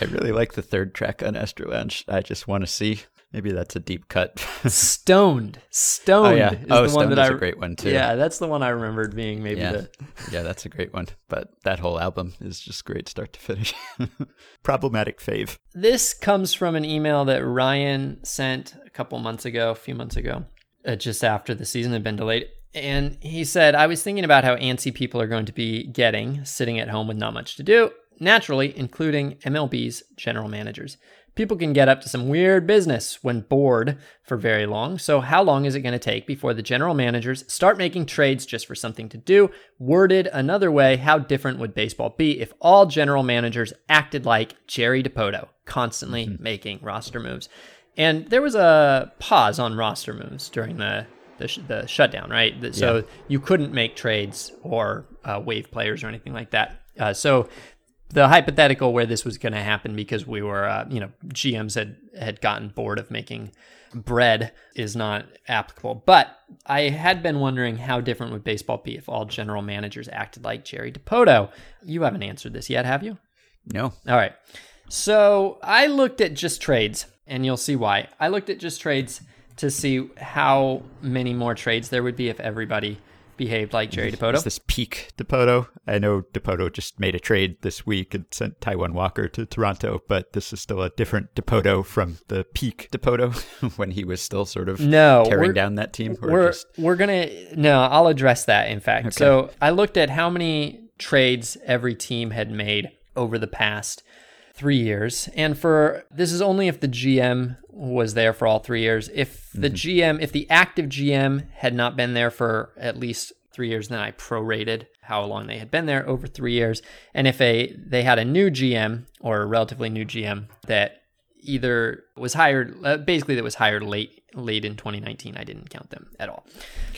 I really like the third track on Astro Lounge. I just want to see. Maybe that's a deep cut. Stoned. Stoned. Oh yeah. oh, the Stoned one that is I, a great one too. Yeah, that's the one I remembered being maybe yeah. the. yeah, that's a great one. But that whole album is just great, start to finish. Problematic fave. This comes from an email that Ryan sent a couple months ago, a few months ago, uh, just after the season had been delayed. And he said, I was thinking about how antsy people are going to be getting sitting at home with not much to do, naturally, including MLB's general managers. People can get up to some weird business when bored for very long. So, how long is it going to take before the general managers start making trades just for something to do? Worded another way, how different would baseball be if all general managers acted like Jerry Dipoto, constantly mm-hmm. making roster moves? And there was a pause on roster moves during the the, sh- the shutdown, right? The- So you couldn't make trades or uh, waive players or anything like that. Uh, so the hypothetical where this was going to happen because we were, uh, you know, GMs had had gotten bored of making bread is not applicable. But I had been wondering how different would baseball be if all general managers acted like Jerry Dipoto. You haven't answered this yet, have you? No. All right. So I looked at just trades, and you'll see why. I looked at just trades to see how many more trades there would be if everybody behaved like Jerry Is Dipoto. this peak Dipoto? I know Dipoto just made a trade this week and sent Taijuan Walker to Toronto, but this is still a different Dipoto from the peak Dipoto when he was still sort of No, tearing down that team. We're just we're gonna no i'll address that in fact so i looked at how many trades every team had made over the past three years. And for this is only if the gm was there for all three years. If the gm if the active gm had not been there for at least three years then i prorated how long they had been there over three years. And if a they had a new gm or a relatively new gm that either was hired uh, basically that was hired late late in 2019 i didn't count them at all.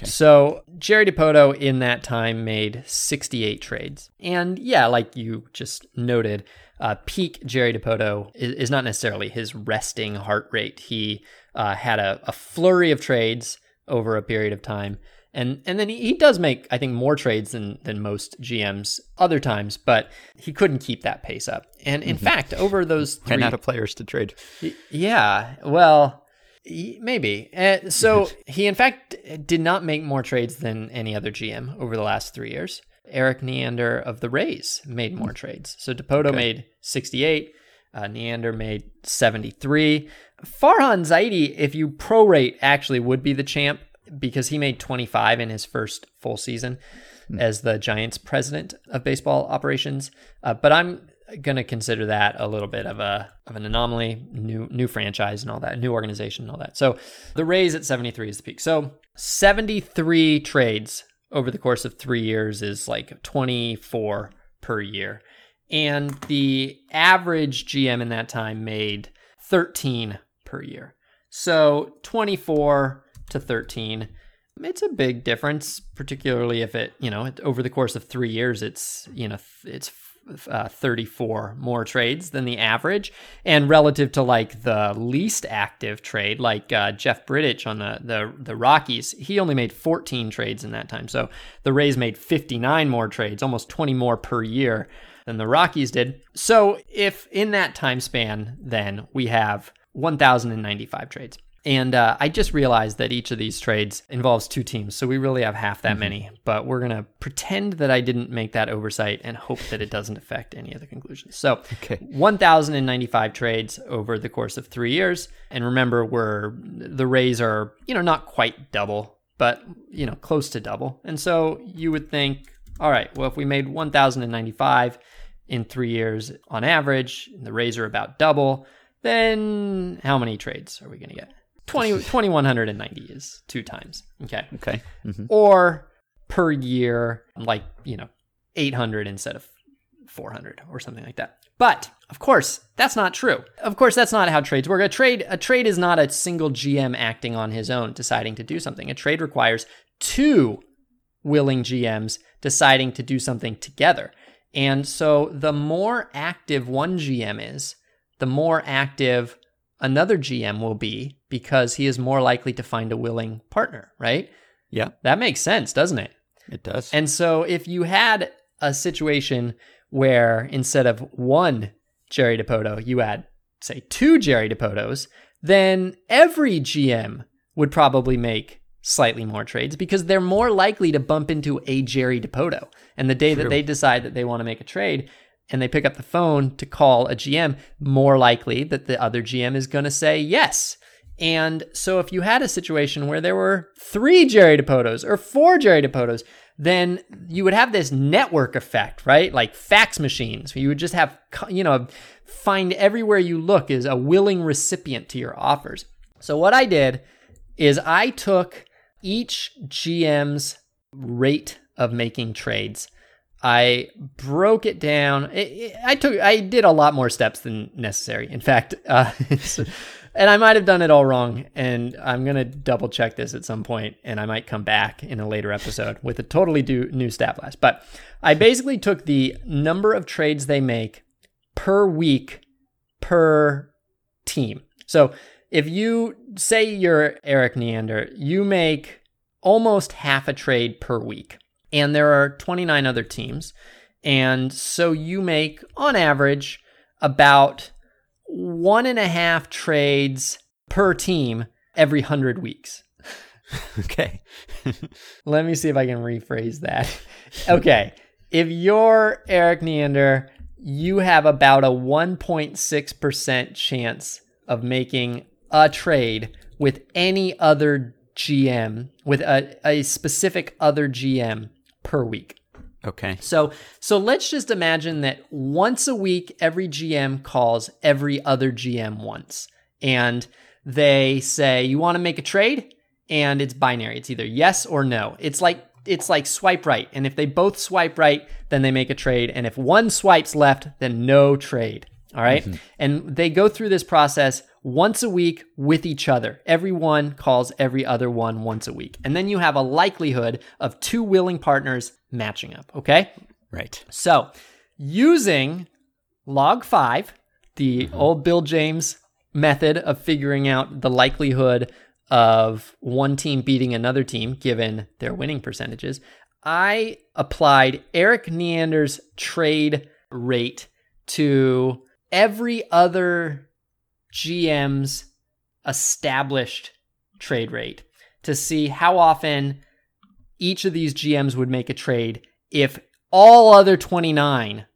So Jerry Dipoto in that time made 68 trades. And yeah like you just noted uh, peak Jerry Dipoto is, is not necessarily his resting heart rate he uh, had a, a flurry of trades over a period of time and and then he, he does make I think more trades than than most GMs other times, but he couldn't keep that pace up. And in fact, over those three, ran out of players to trade. Yeah, well, maybe. Uh, so he, in fact, did not make more trades than any other GM over the last three years. Eric Neander of the Rays made more trades. So Dipoto made 68. Uh, Neander made 73. Farhan Zaidi, if you prorate, actually would be the champ because he made 25 in his first full season as the Giants president of baseball operations. Uh, but I'm going to consider that a little bit of a of an anomaly, new new franchise and all that, new organization and all that. So the Rays at 73 is the peak. So 73 trades over the course of 3 years is like 24 per year. And the average GM in that time made 13 per year. So 24 to 13 it's a big difference particularly if it you know over the course of three years it's you know it's uh, 34 more trades than the average. And relative to like the least active trade like uh, jeff bridich on the, the the rockies he only made 14 trades in that time. So the rays made 59 more trades almost 20 more per year than the rockies did. So if in that time span then we have 1095 trades and uh, I just realized that each of these trades involves two teams, so we really have half that many. But we're gonna pretend that I didn't make that oversight and hope that it doesn't affect any of the conclusions. So, Okay. 1,095 trades over the course of three years. And remember, we're the Rays are you know not quite double, but you know close to double. And so you would think, all right, well if we made 1,095 in three years on average, and the Rays are about double, then how many trades are we going to get? 20, 2190 is two times. Okay. Okay. hmm Or per year, like, you know, 800 instead of 400 or something like that. But of course, that's not true. Of course, that's not how trades work. A trade, a trade is not a single GM acting on his own deciding to do something. A trade requires two willing GMs deciding to do something together. And so the more active one GM is, the more active another GM will be because he is more likely to find a willing partner, right? Yeah, That makes sense, doesn't it? it does. And so if you had a situation where instead of one Jerry Dipoto, you had, say, two Jerry Dipotos, then every GM would probably make slightly more trades because they're more likely to bump into a Jerry Dipoto. And the day that they decide that they want to make a trade and they pick up the phone to call a GM, more likely that the other GM is going to say yes. And so if you had a situation where there were three Jerry Dipotos or four Jerry Dipotos, then you would have this network effect, right? Like fax machines. You would just have, you know, find everywhere you look is a willing recipient to your offers. So what I did is I took each GM's rate of making trades. I broke it down. I took, I did a lot more steps than necessary. In fact, uh, and I might have done it all wrong, and I'm gonna double check this at some point, and I might come back in a later episode with a totally do, new stat blast. But I basically took the number of trades they make per week per team. So if you say you're Eric Neander, you make almost half a trade per week, and there are 29 other teams, and so you make on average about one and a half trades per team every 100 weeks. Okay. Let me see if I can rephrase that. Okay. If you're Eric Neander, you have about a 1.6% chance of making a trade with any other GM, with a, a specific other GM per week. Okay. So so let's just imagine that once a week every GM calls every other GM once and they say you want to make a trade and it's binary. It's either yes or no. It's like it's like swipe right and if they both swipe right then they make a trade and if one swipes left then no trade. All right? Mm-hmm. And they go through this process once a week with each other. Everyone calls every other one once a week. And then you have a likelihood of two willing partners matching up, okay? Right. So, using log 5, the mm-hmm. old Bill James method of figuring out the likelihood of one team beating another team given their winning percentages, I applied Eric Neander's trade rate to every other GM's established trade rate to see how often each of these GMs would make a trade if all other 29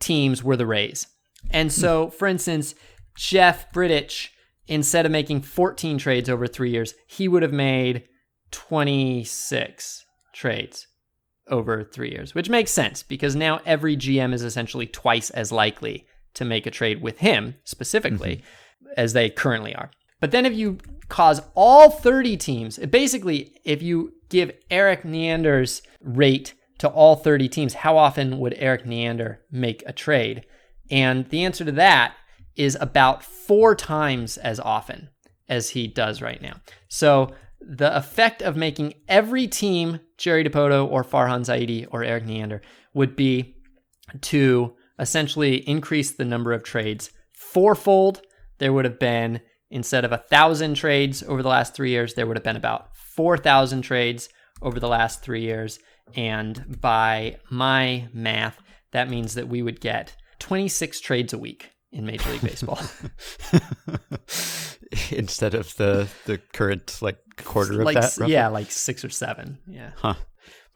teams were the Rays. And so, hmm. for instance, Jeff Bridich, instead of making 14 trades over three years, he would have made 26 trades over three years, which makes sense because now every GM is essentially twice as likely to make a trade with him specifically mm-hmm. as they currently are. But then if you cause all 30 teams, basically, if you give Eric Neander's rate to all 30 teams, how often would Eric Neander make a trade? And the answer to that is about four times as often as he does right now. So the effect of making every team Jerry Dipoto or Farhan Zaidi or Eric Neander would be to essentially increase the number of trades fourfold. There would have been, instead of a thousand trades over the last three years, there would have been about 4,000 trades over the last three years. And by my math, that means that we would get 26 trades a week in Major League Baseball. Instead of the the current like quarter of like, that. roughly? yeah, like six or seven. Yeah. Huh.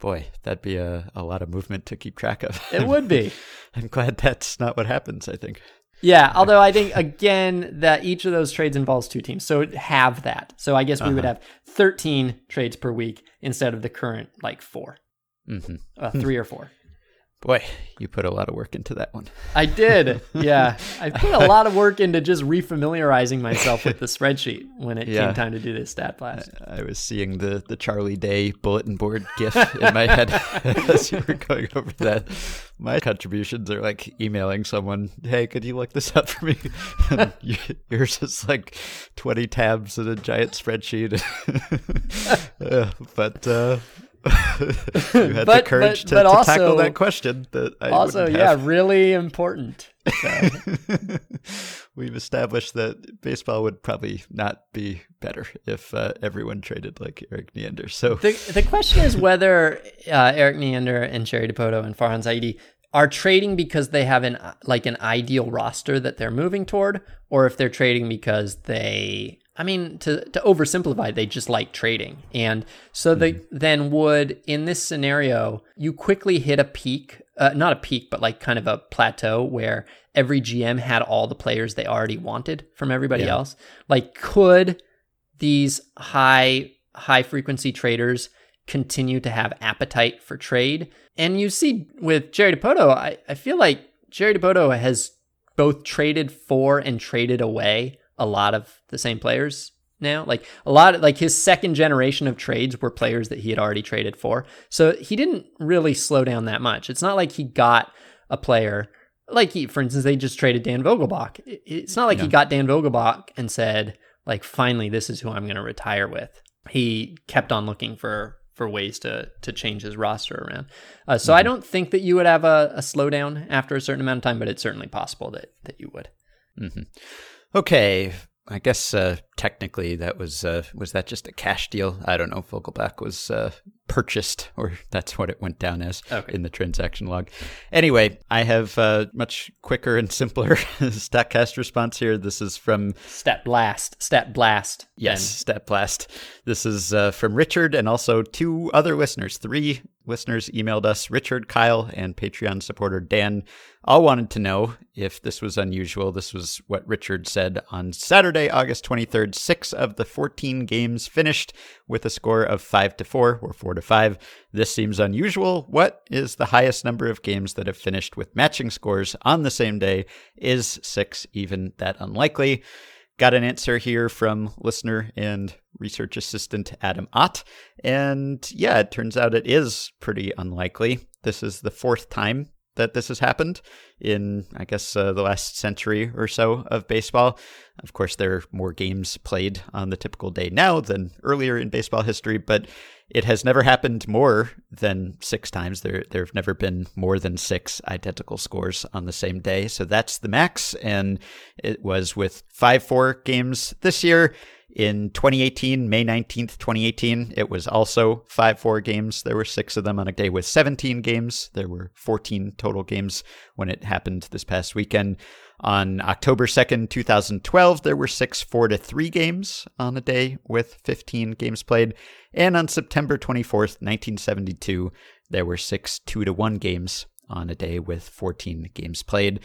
Boy, that'd be a, a lot of movement to keep track of. It would be. I'm glad that's not what happens, I think. Yeah, although I think again that each of those trades involves two teams, so have that. So I guess we would have 13 trades per week instead of the current like 4 hmm uh, three or four. Boy, you put a lot of work into that one. I did. Yeah, I put a lot of work into just refamiliarizing myself with the spreadsheet when it Yeah. came time to do this stat blast. I was seeing the, the Charlie Day bulletin board gif in my head as you were going over that. My contributions are like emailing someone, hey, could you look this up for me? And yours is like 20 tabs in a giant spreadsheet. Uh, but uh, you had the courage but- to, but to tackle that question that I also, yeah, really important. So, We've established that baseball would probably not be better if uh, everyone traded like Eric Neander. So the the question is whether uh, Eric Neander and Jerry Dipoto and Farhan Zaidi are trading because they have an like an ideal roster that they're moving toward, or if they're trading because they, I mean, to to oversimplify, they just like trading, and so they then would in this scenario you quickly hit a peak, uh, not a peak, but like kind of a plateau where every GM had all the players they already wanted from everybody Yeah. else. Like, could these high high frequency traders continue to have appetite for trade. And you see with Jerry Dipoto, I, I feel like Jerry Dipoto has both traded for and traded away a lot of the same players now. Like a lot of like his second generation of trades were players that he had already traded for. So he didn't really slow down that much. It's not like he got a player like he, for instance, they just traded Dan Vogelbach. It's not like Yeah. he got Dan Vogelbach and said, like, finally, this is who I'm going to retire with. He kept on looking for for ways to to change his roster around. Uh, so I don't think that you would have a, a slowdown after a certain amount of time, but it's certainly possible that that you would. Okay, I guess uh, technically that was uh, was that just a cash deal? I don't know. Vogelbach was uh, purchased, or that's what it went down as Okay. in the transaction log. Anyway, I have uh, much quicker and simpler Statcast response here. This is from Stat blast, stat blast. Yes, Stat Blast. This is uh, from Richard and also two other listeners. Three listeners emailed us Richard, Kyle, and Patreon supporter Dan. All wanted to know if this was unusual. This was what Richard said on Saturday, August 23rd. Six of the 14 games finished with a score of 5 to 4 or 4 to 5. This seems unusual. What is the highest number of games that have finished with matching scores on the same day? Is six even that unlikely? Got an answer here from listener and research assistant Adam Ott. And yeah, it turns out it is pretty unlikely. This is the fourth time that this has happened in, I guess, uh, the last century or so of baseball. Of course, there are more games played on the typical day now than earlier in baseball history, but it has never happened more than six times. There, there have never been more than six identical scores on the same day. So that's the max. And it was with 5 4 games this year. In 2018, May 19th, 2018, it was also 5 4 games. There were six of them on a day with 17 games. There were 14 total games when it happened this past weekend. On October 2nd, 2012, there were six 4 to 3 games on a day with 15 games played. And on September 24th, 1972, there were six 2 to 1 games on a day with 14 games played.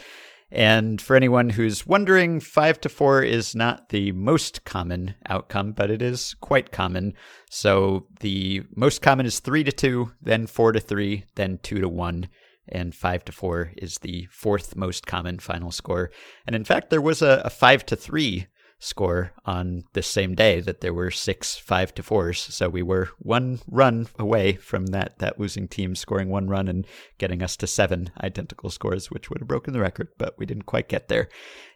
And for anyone who's wondering, 5 to 4 is not the most common outcome, but it is quite common. So the most common is 3 to 2, then 4 to 3, then 2 to 1, and 5 to 4 is the fourth most common final score. And in fact, there was a, a 5 to 3 score on the same day that there were six five to fours. So we were one run away from that that losing team scoring one run and getting us to seven identical scores, which would have broken the record, but we didn't quite get there.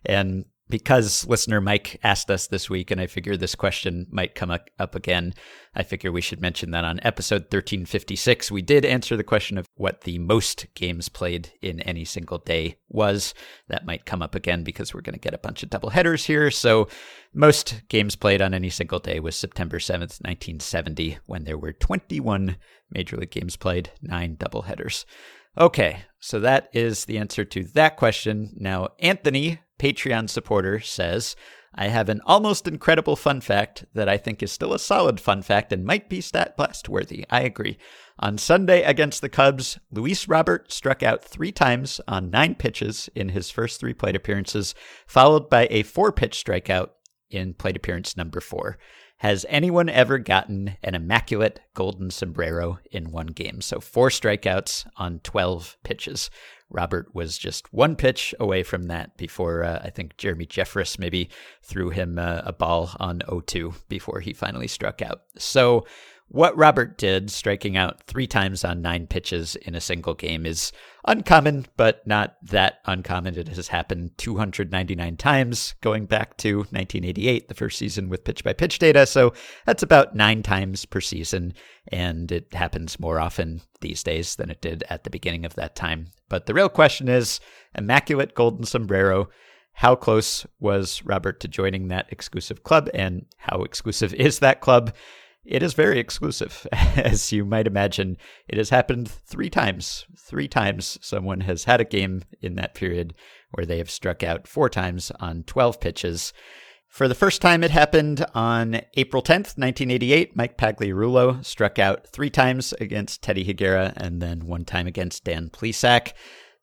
And because listener Mike asked us this week, and I figure this question might come up again, I figure we should mention that on episode 1356, we did answer the question of what the most games played in any single day was. That might come up again because we're going to get a bunch of double headers here. So, most games played on any single day was September 7th, 1970, when there were 21 Major League games played, nine double headers. Okay, so that is the answer to that question. Now, Anthony, Patreon supporter, says, I have an almost incredible fun fact that I think is still a solid fun fact and might be stat blast worthy. I agree. On Sunday against the Cubs, Luis Robert struck out three times on nine pitches in his first three plate appearances, followed by a four pitch strikeout in plate appearance number four. Has anyone ever gotten an immaculate golden sombrero in one game? So four strikeouts on 12 pitches. Robert was just one pitch away from that before uh, I think Jeremy Jeffress maybe threw him uh, a ball on 0-2 before he finally struck out. So what Robert did, striking out three times on nine pitches in a single game, is uncommon, but not that uncommon. It has happened 299 times going back to 1988, the first season with pitch by pitch data. So that's about nine times per season, and it happens more often these days than it did at the beginning of that time. But the real question is Immaculate Golden Sombrero. How close was Robert to joining that exclusive club, and how exclusive is that club? It is very exclusive, as you might imagine. It has happened three times. Three times someone has had a game in that period where they have struck out four times on 12 pitches. For the first time, it happened on April 10th, 1988. Mike Pagliarulo struck out three times against Teddy Higuera and then one time against Dan Plesac.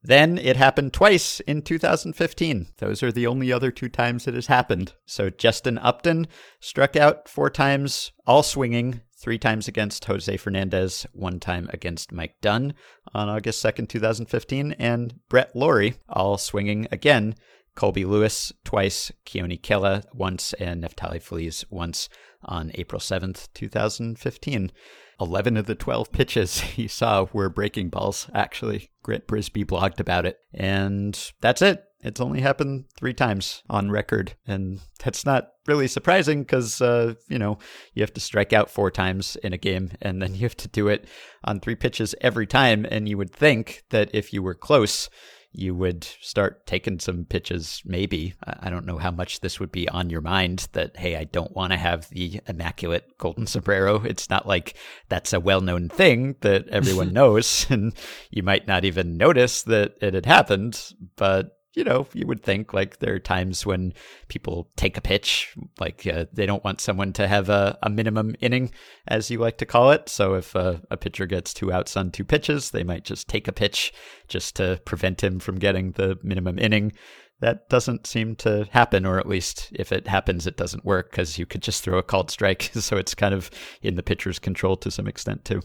Then it happened twice in 2015. Those are the only other two times it has happened. So Justin Upton struck out four times, all swinging, three times against Jose Fernandez, one time against Mike Dunn on August 2nd, 2015, and Brett Lawrie, all swinging again. Colby Lewis twice, Keone Kela once, and Neftali Feliz once on April 7th, 2015. 11 of the 12 pitches he saw were breaking balls, actually. Grant Brisbee blogged about it. And that's it. It's only happened three times on record. And that's not really surprising because, uh, you know, you have to strike out four times in a game and then you have to do it on three pitches every time. And you would think that if you were close, you would start taking some pitches, maybe. I don't know how much this would be on your mind that, hey, I don't want to have the immaculate golden sombrero. It's not like that's a well known thing that everyone knows, and you might not even notice that it had happened, but you know, you would think like there are times when people take a pitch, like uh, they don't want someone to have a, a, minimum inning, as you like to call it. So if uh, a pitcher gets two outs on two pitches, they might just take a pitch just to prevent him from getting the minimum inning. That doesn't seem to happen, or at least if it happens, it doesn't work because you could just throw a called strike. so it's kind of in the pitcher's control to some extent, too.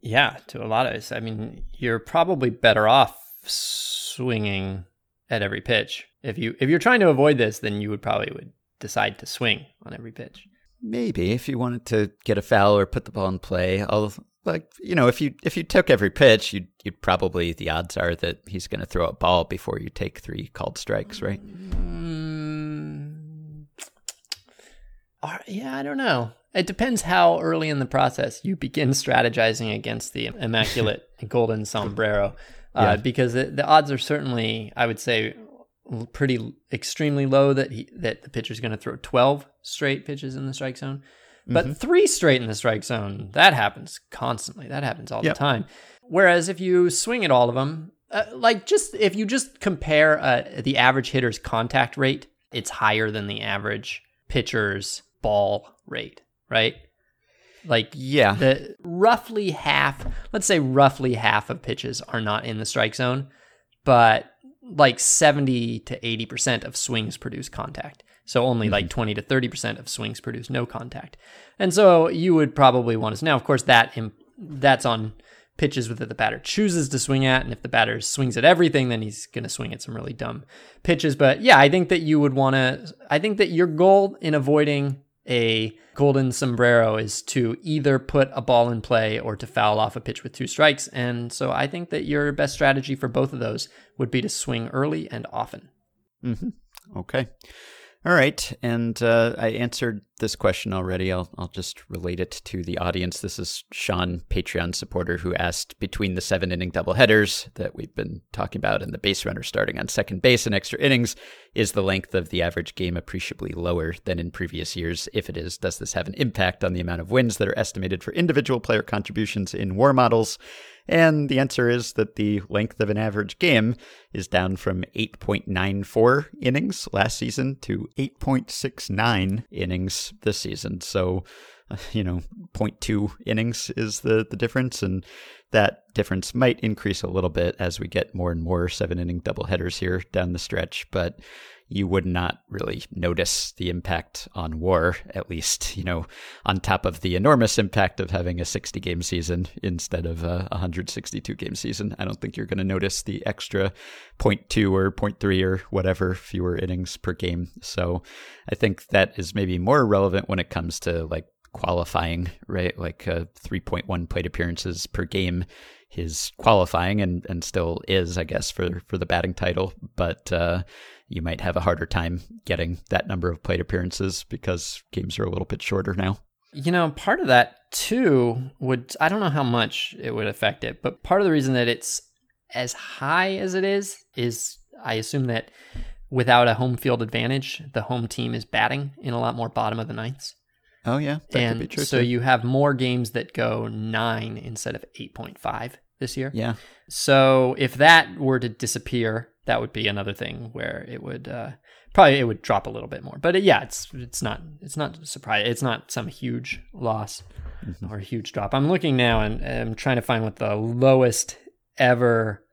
Yeah, to a lot of us. I mean, you're probably better off swinging at every pitch. If you if you're trying to avoid this, then you would probably would decide to swing on every pitch. Maybe if you wanted to get a foul or put the ball in play, I'll like you know if you if you took every pitch, you'd you'd probably the odds are that he's going to throw a ball before you take three called strikes, right? Mm, yeah, I don't know. It depends how early in the process you begin strategizing against the immaculate golden sombrero uh, yeah. because the, the odds are certainly, I would say, pretty extremely low that he that the pitcher's going to throw 12 straight pitches in the strike zone. But mm-hmm. three straight in the strike zone, that happens constantly. That happens all yep. the time. Whereas if you swing at all of them, uh, like just if you just compare uh, the average hitter's contact rate, it's higher than the average pitcher's ball rate, right? Like yeah, the roughly half, let's say roughly half of pitches are not in the strike zone, but like 70 to 80% of swings produce contact. So only mm-hmm. like 20 to 30% of swings produce no contact. And so you would probably want to now of course that that's on pitches that the batter chooses to swing at and if the batter swings at everything then he's going to swing at some really dumb pitches but yeah i think that you would want to i think that your goal in avoiding a golden sombrero is to either put a ball in play or to foul off a pitch with two strikes. And so I think that your best strategy for both of those would be to swing early and often. Mm-hmm. Okay. All right, and uh, I answered this question already. I'll I'll just relate it to the audience. This is Sean, Patreon supporter, who asked between the seven inning doubleheaders that we've been talking about and the base runner starting on second base and extra innings, is the length of the average game appreciably lower than in previous years? If it is, does this have an impact on the amount of wins that are estimated for individual player contributions in war models? And the answer is that the length of an average game is down from 8.94 innings last season to 8.69 innings this season. So, uh, you know, 0.2 innings is the, the difference. And that difference might increase a little bit as we get more and more seven inning doubleheaders here down the stretch. But you would not really notice the impact on war, at least, you know, on top of the enormous impact of having a 60 game season instead of a 162 game season. I don't think you're going to notice the extra 0.2 or 0.3 or whatever fewer innings per game. So I think that is maybe more relevant when it comes to like qualifying, right? Like uh, 3.1 plate appearances per game is qualifying and, and still is, I guess, for, for the batting title. But, uh, you might have a harder time getting that number of plate appearances because games are a little bit shorter now. You know, part of that too would, I don't know how much it would affect it, but part of the reason that it's as high as it is, is I assume that without a home field advantage, the home team is batting in a lot more bottom of the ninths. Oh, yeah. and so too. you have more games that go nine instead of 8.5 this year. Yeah. So if that were to disappear, that would be another thing where it would uh, probably it would drop a little bit more. But it, yeah, it's it's not it's not surprise. It's not some huge loss mm-hmm. or huge drop. I'm looking now and I'm trying to find what the lowest ever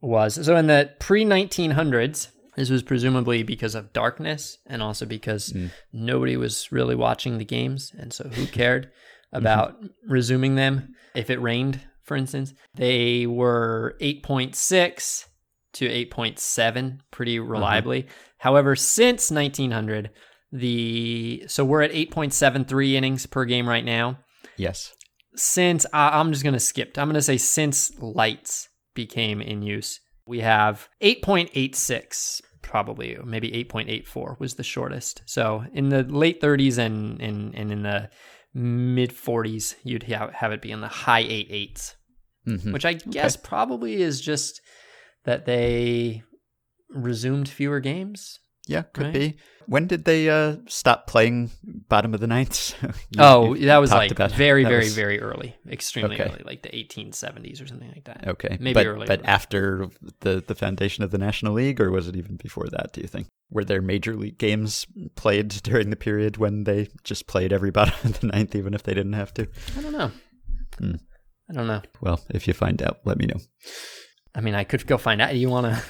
was. So in the pre 1900s, this was presumably because of darkness and also because mm. nobody was really watching the games, and so who cared about mm-hmm. resuming them if it rained, for instance? They were 8.6 to 8.7 pretty uh-huh. reliably. Uh-huh. However, since 1900, the so we're at 8.73 innings per game right now. Yes. Since uh, I'm just going to skip. I'm going to say since lights became in use, we have 8.86 probably maybe 8.84 was the shortest. So in the late 30s and and, and in the mid 40s, you'd have, have it be in the high 8 eights, Mhm. which I guess probably is just that they resumed fewer games. Yeah, could Right. be. When did they uh, stop playing bottom of the ninth? Oh, that was like very, that very, was- very early, extremely Okay. early, like the 1870s or something like that. Okay, maybe but, earlier But after the the foundation of the National League, or was it even before that? Do you think were there major league games played during the period when they just played every bottom of the ninth, even if they didn't have to? I don't know. Hmm. I don't know. Well, if you find out, let me know. I mean, I could go find out. You want to?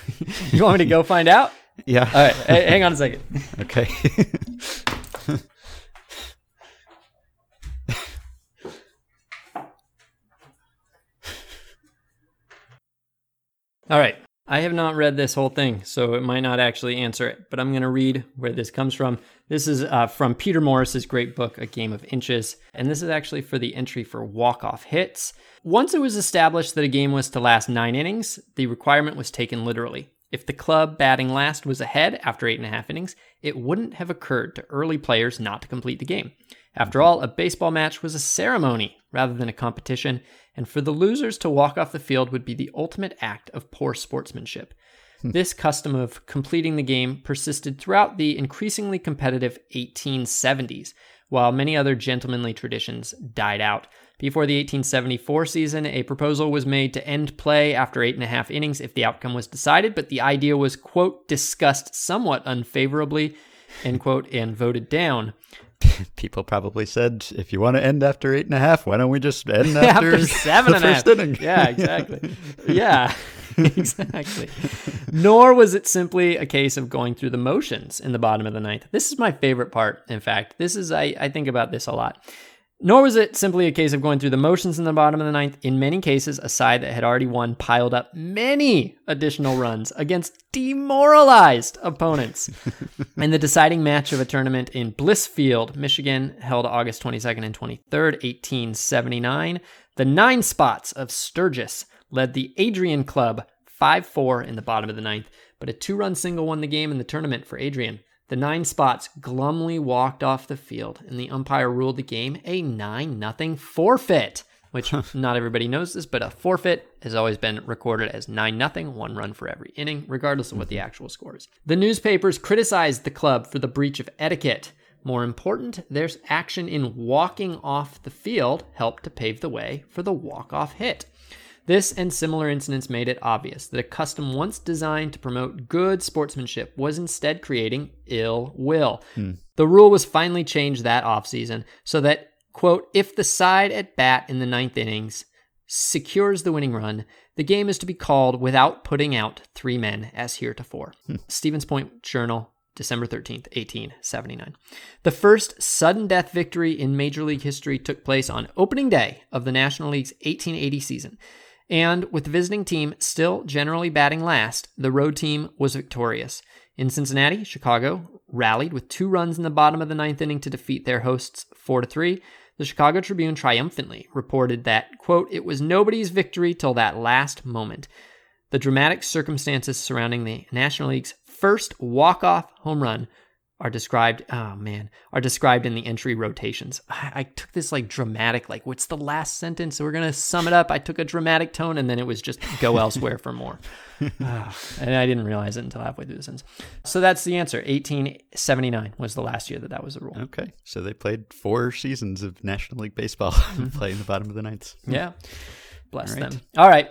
you want me to go find out? Yeah. All right. Hey, hang on a second. Okay. All right. I have not read this whole thing, so it might not actually answer it, but I'm going to read where this comes from. This is uh, from Peter Morris's great book, A Game of Inches, and this is actually for the entry for walk-off hits. Once it was established that a game was to last nine innings, the requirement was taken literally. If the club batting last was ahead after eight and a half innings, it wouldn't have occurred to early players not to complete the game. After all, a baseball match was a ceremony rather than a competition, and for the losers to walk off the field would be the ultimate act of poor sportsmanship. Hmm. This custom of completing the game persisted throughout the increasingly competitive 1870s, while many other gentlemanly traditions died out. Before the 1874 season, a proposal was made to end play after eight and a half innings if the outcome was decided, but the idea was, quote, discussed somewhat unfavorably, end quote, and voted down. People probably said, if you want to end after eight and a half, why don't we just end after, after seven and a half. inning? Yeah, exactly. yeah, exactly. Nor was it simply a case of going through the motions in the bottom of the ninth. This is my favorite part, in fact. This is, I, I think about this a lot. Nor was it simply a case of going through the motions in the bottom of the ninth. In many cases, a side that had already won piled up many additional runs against demoralized opponents. in the deciding match of a tournament in Blissfield, Michigan, held August 22nd and 23rd, 1879, the nine spots of Sturgis led the Adrian Club 5 4 in the bottom of the ninth, but a two run single won the game in the tournament for Adrian. The nine spots glumly walked off the field, and the umpire ruled the game a 9 0 forfeit. Which not everybody knows this, but a forfeit has always been recorded as 9 0, one run for every inning, regardless of what the mm-hmm. actual score is. The newspapers criticized the club for the breach of etiquette. More important, their action in walking off the field helped to pave the way for the walk off hit. This and similar incidents made it obvious that a custom once designed to promote good sportsmanship was instead creating ill will. Hmm. The rule was finally changed that offseason so that, quote, if the side at bat in the ninth innings secures the winning run, the game is to be called without putting out three men as heretofore. Hmm. Stevens Point Journal, December 13th, 1879. The first sudden death victory in Major League history took place on opening day of the National League's 1880 season. And with the visiting team still generally batting last, the road team was victorious. In Cincinnati, Chicago rallied with two runs in the bottom of the ninth inning to defeat their hosts 4 to 3. The Chicago Tribune triumphantly reported that, quote, it was nobody's victory till that last moment. The dramatic circumstances surrounding the National League's first walk-off home run are described oh man are described in the entry rotations. I, I took this like dramatic like what's the last sentence? So we're gonna sum it up. I took a dramatic tone and then it was just go elsewhere for more. Ah, and i didn't realize it until halfway through the sentence. So that's the answer. 1879 was the last year that that was a rule. Okay, so they played four seasons of National League Baseball, playing the bottom of the ninth. yeah. Bless All right. them all right.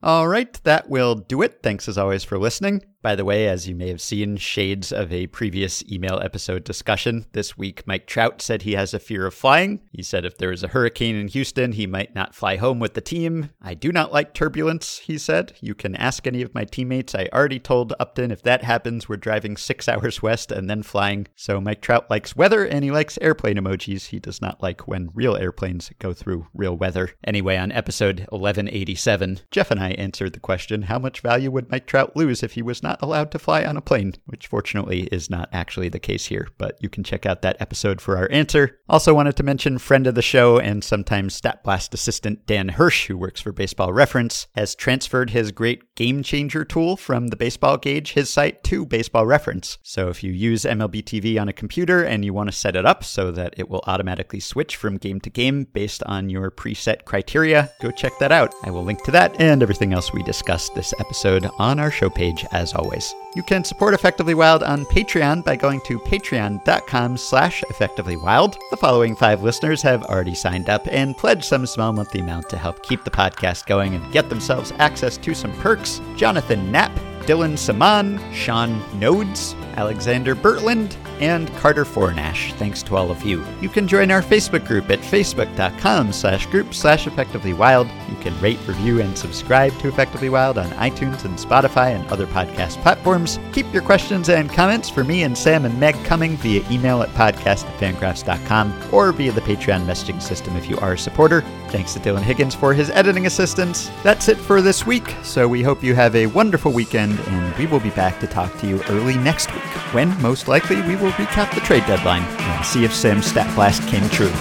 All right, that will do it. Thanks as always for listening. By the way, as you may have seen, shades of a previous email episode discussion. This week, Mike Trout said he has a fear of flying. He said if there is a hurricane in Houston, he might not fly home with the team. I do not like turbulence, he said. You can ask any of my teammates. I already told Upton if that happens, we're driving six hours west and then flying. So Mike Trout likes weather and he likes airplane emojis. He does not like when real airplanes go through real weather. Anyway, on episode 1187, Jeff and I answered the question how much value would Mike Trout lose if he was not not allowed to fly on a plane, which fortunately is not actually the case here, but you can check out that episode for our answer. Also, wanted to mention friend of the show and sometimes Stat Blast assistant Dan Hirsch, who works for Baseball Reference, has transferred his great game changer tool from the Baseball Gauge, his site, to Baseball Reference. So if you use MLB TV on a computer and you want to set it up so that it will automatically switch from game to game based on your preset criteria, go check that out. I will link to that and everything else we discussed this episode on our show page as always. You can support Effectively Wild on Patreon by going to patreon.com slash effectivelywild. The following five listeners have already signed up and pledged some small monthly amount to help keep the podcast going and get themselves access to some perks. Jonathan Knapp, Dylan Saman, Sean Nodes, Alexander Bertland, and Carter Fornash. Thanks to all of you. You can join our Facebook group at facebook.com slash group slash effectively wild. You can rate, review, and subscribe to Effectively Wild on iTunes and Spotify and other podcast platforms. Keep your questions and comments for me and Sam and Meg coming via email at podcast at fangraphs.com or via the Patreon messaging system if you are a supporter. Thanks to Dylan Higgins for his editing assistance. That's it for this week, so we hope you have a wonderful weekend, and we will be back to talk to you early next week, when most likely we will recap the trade deadline and see if Sam's stat blast came true.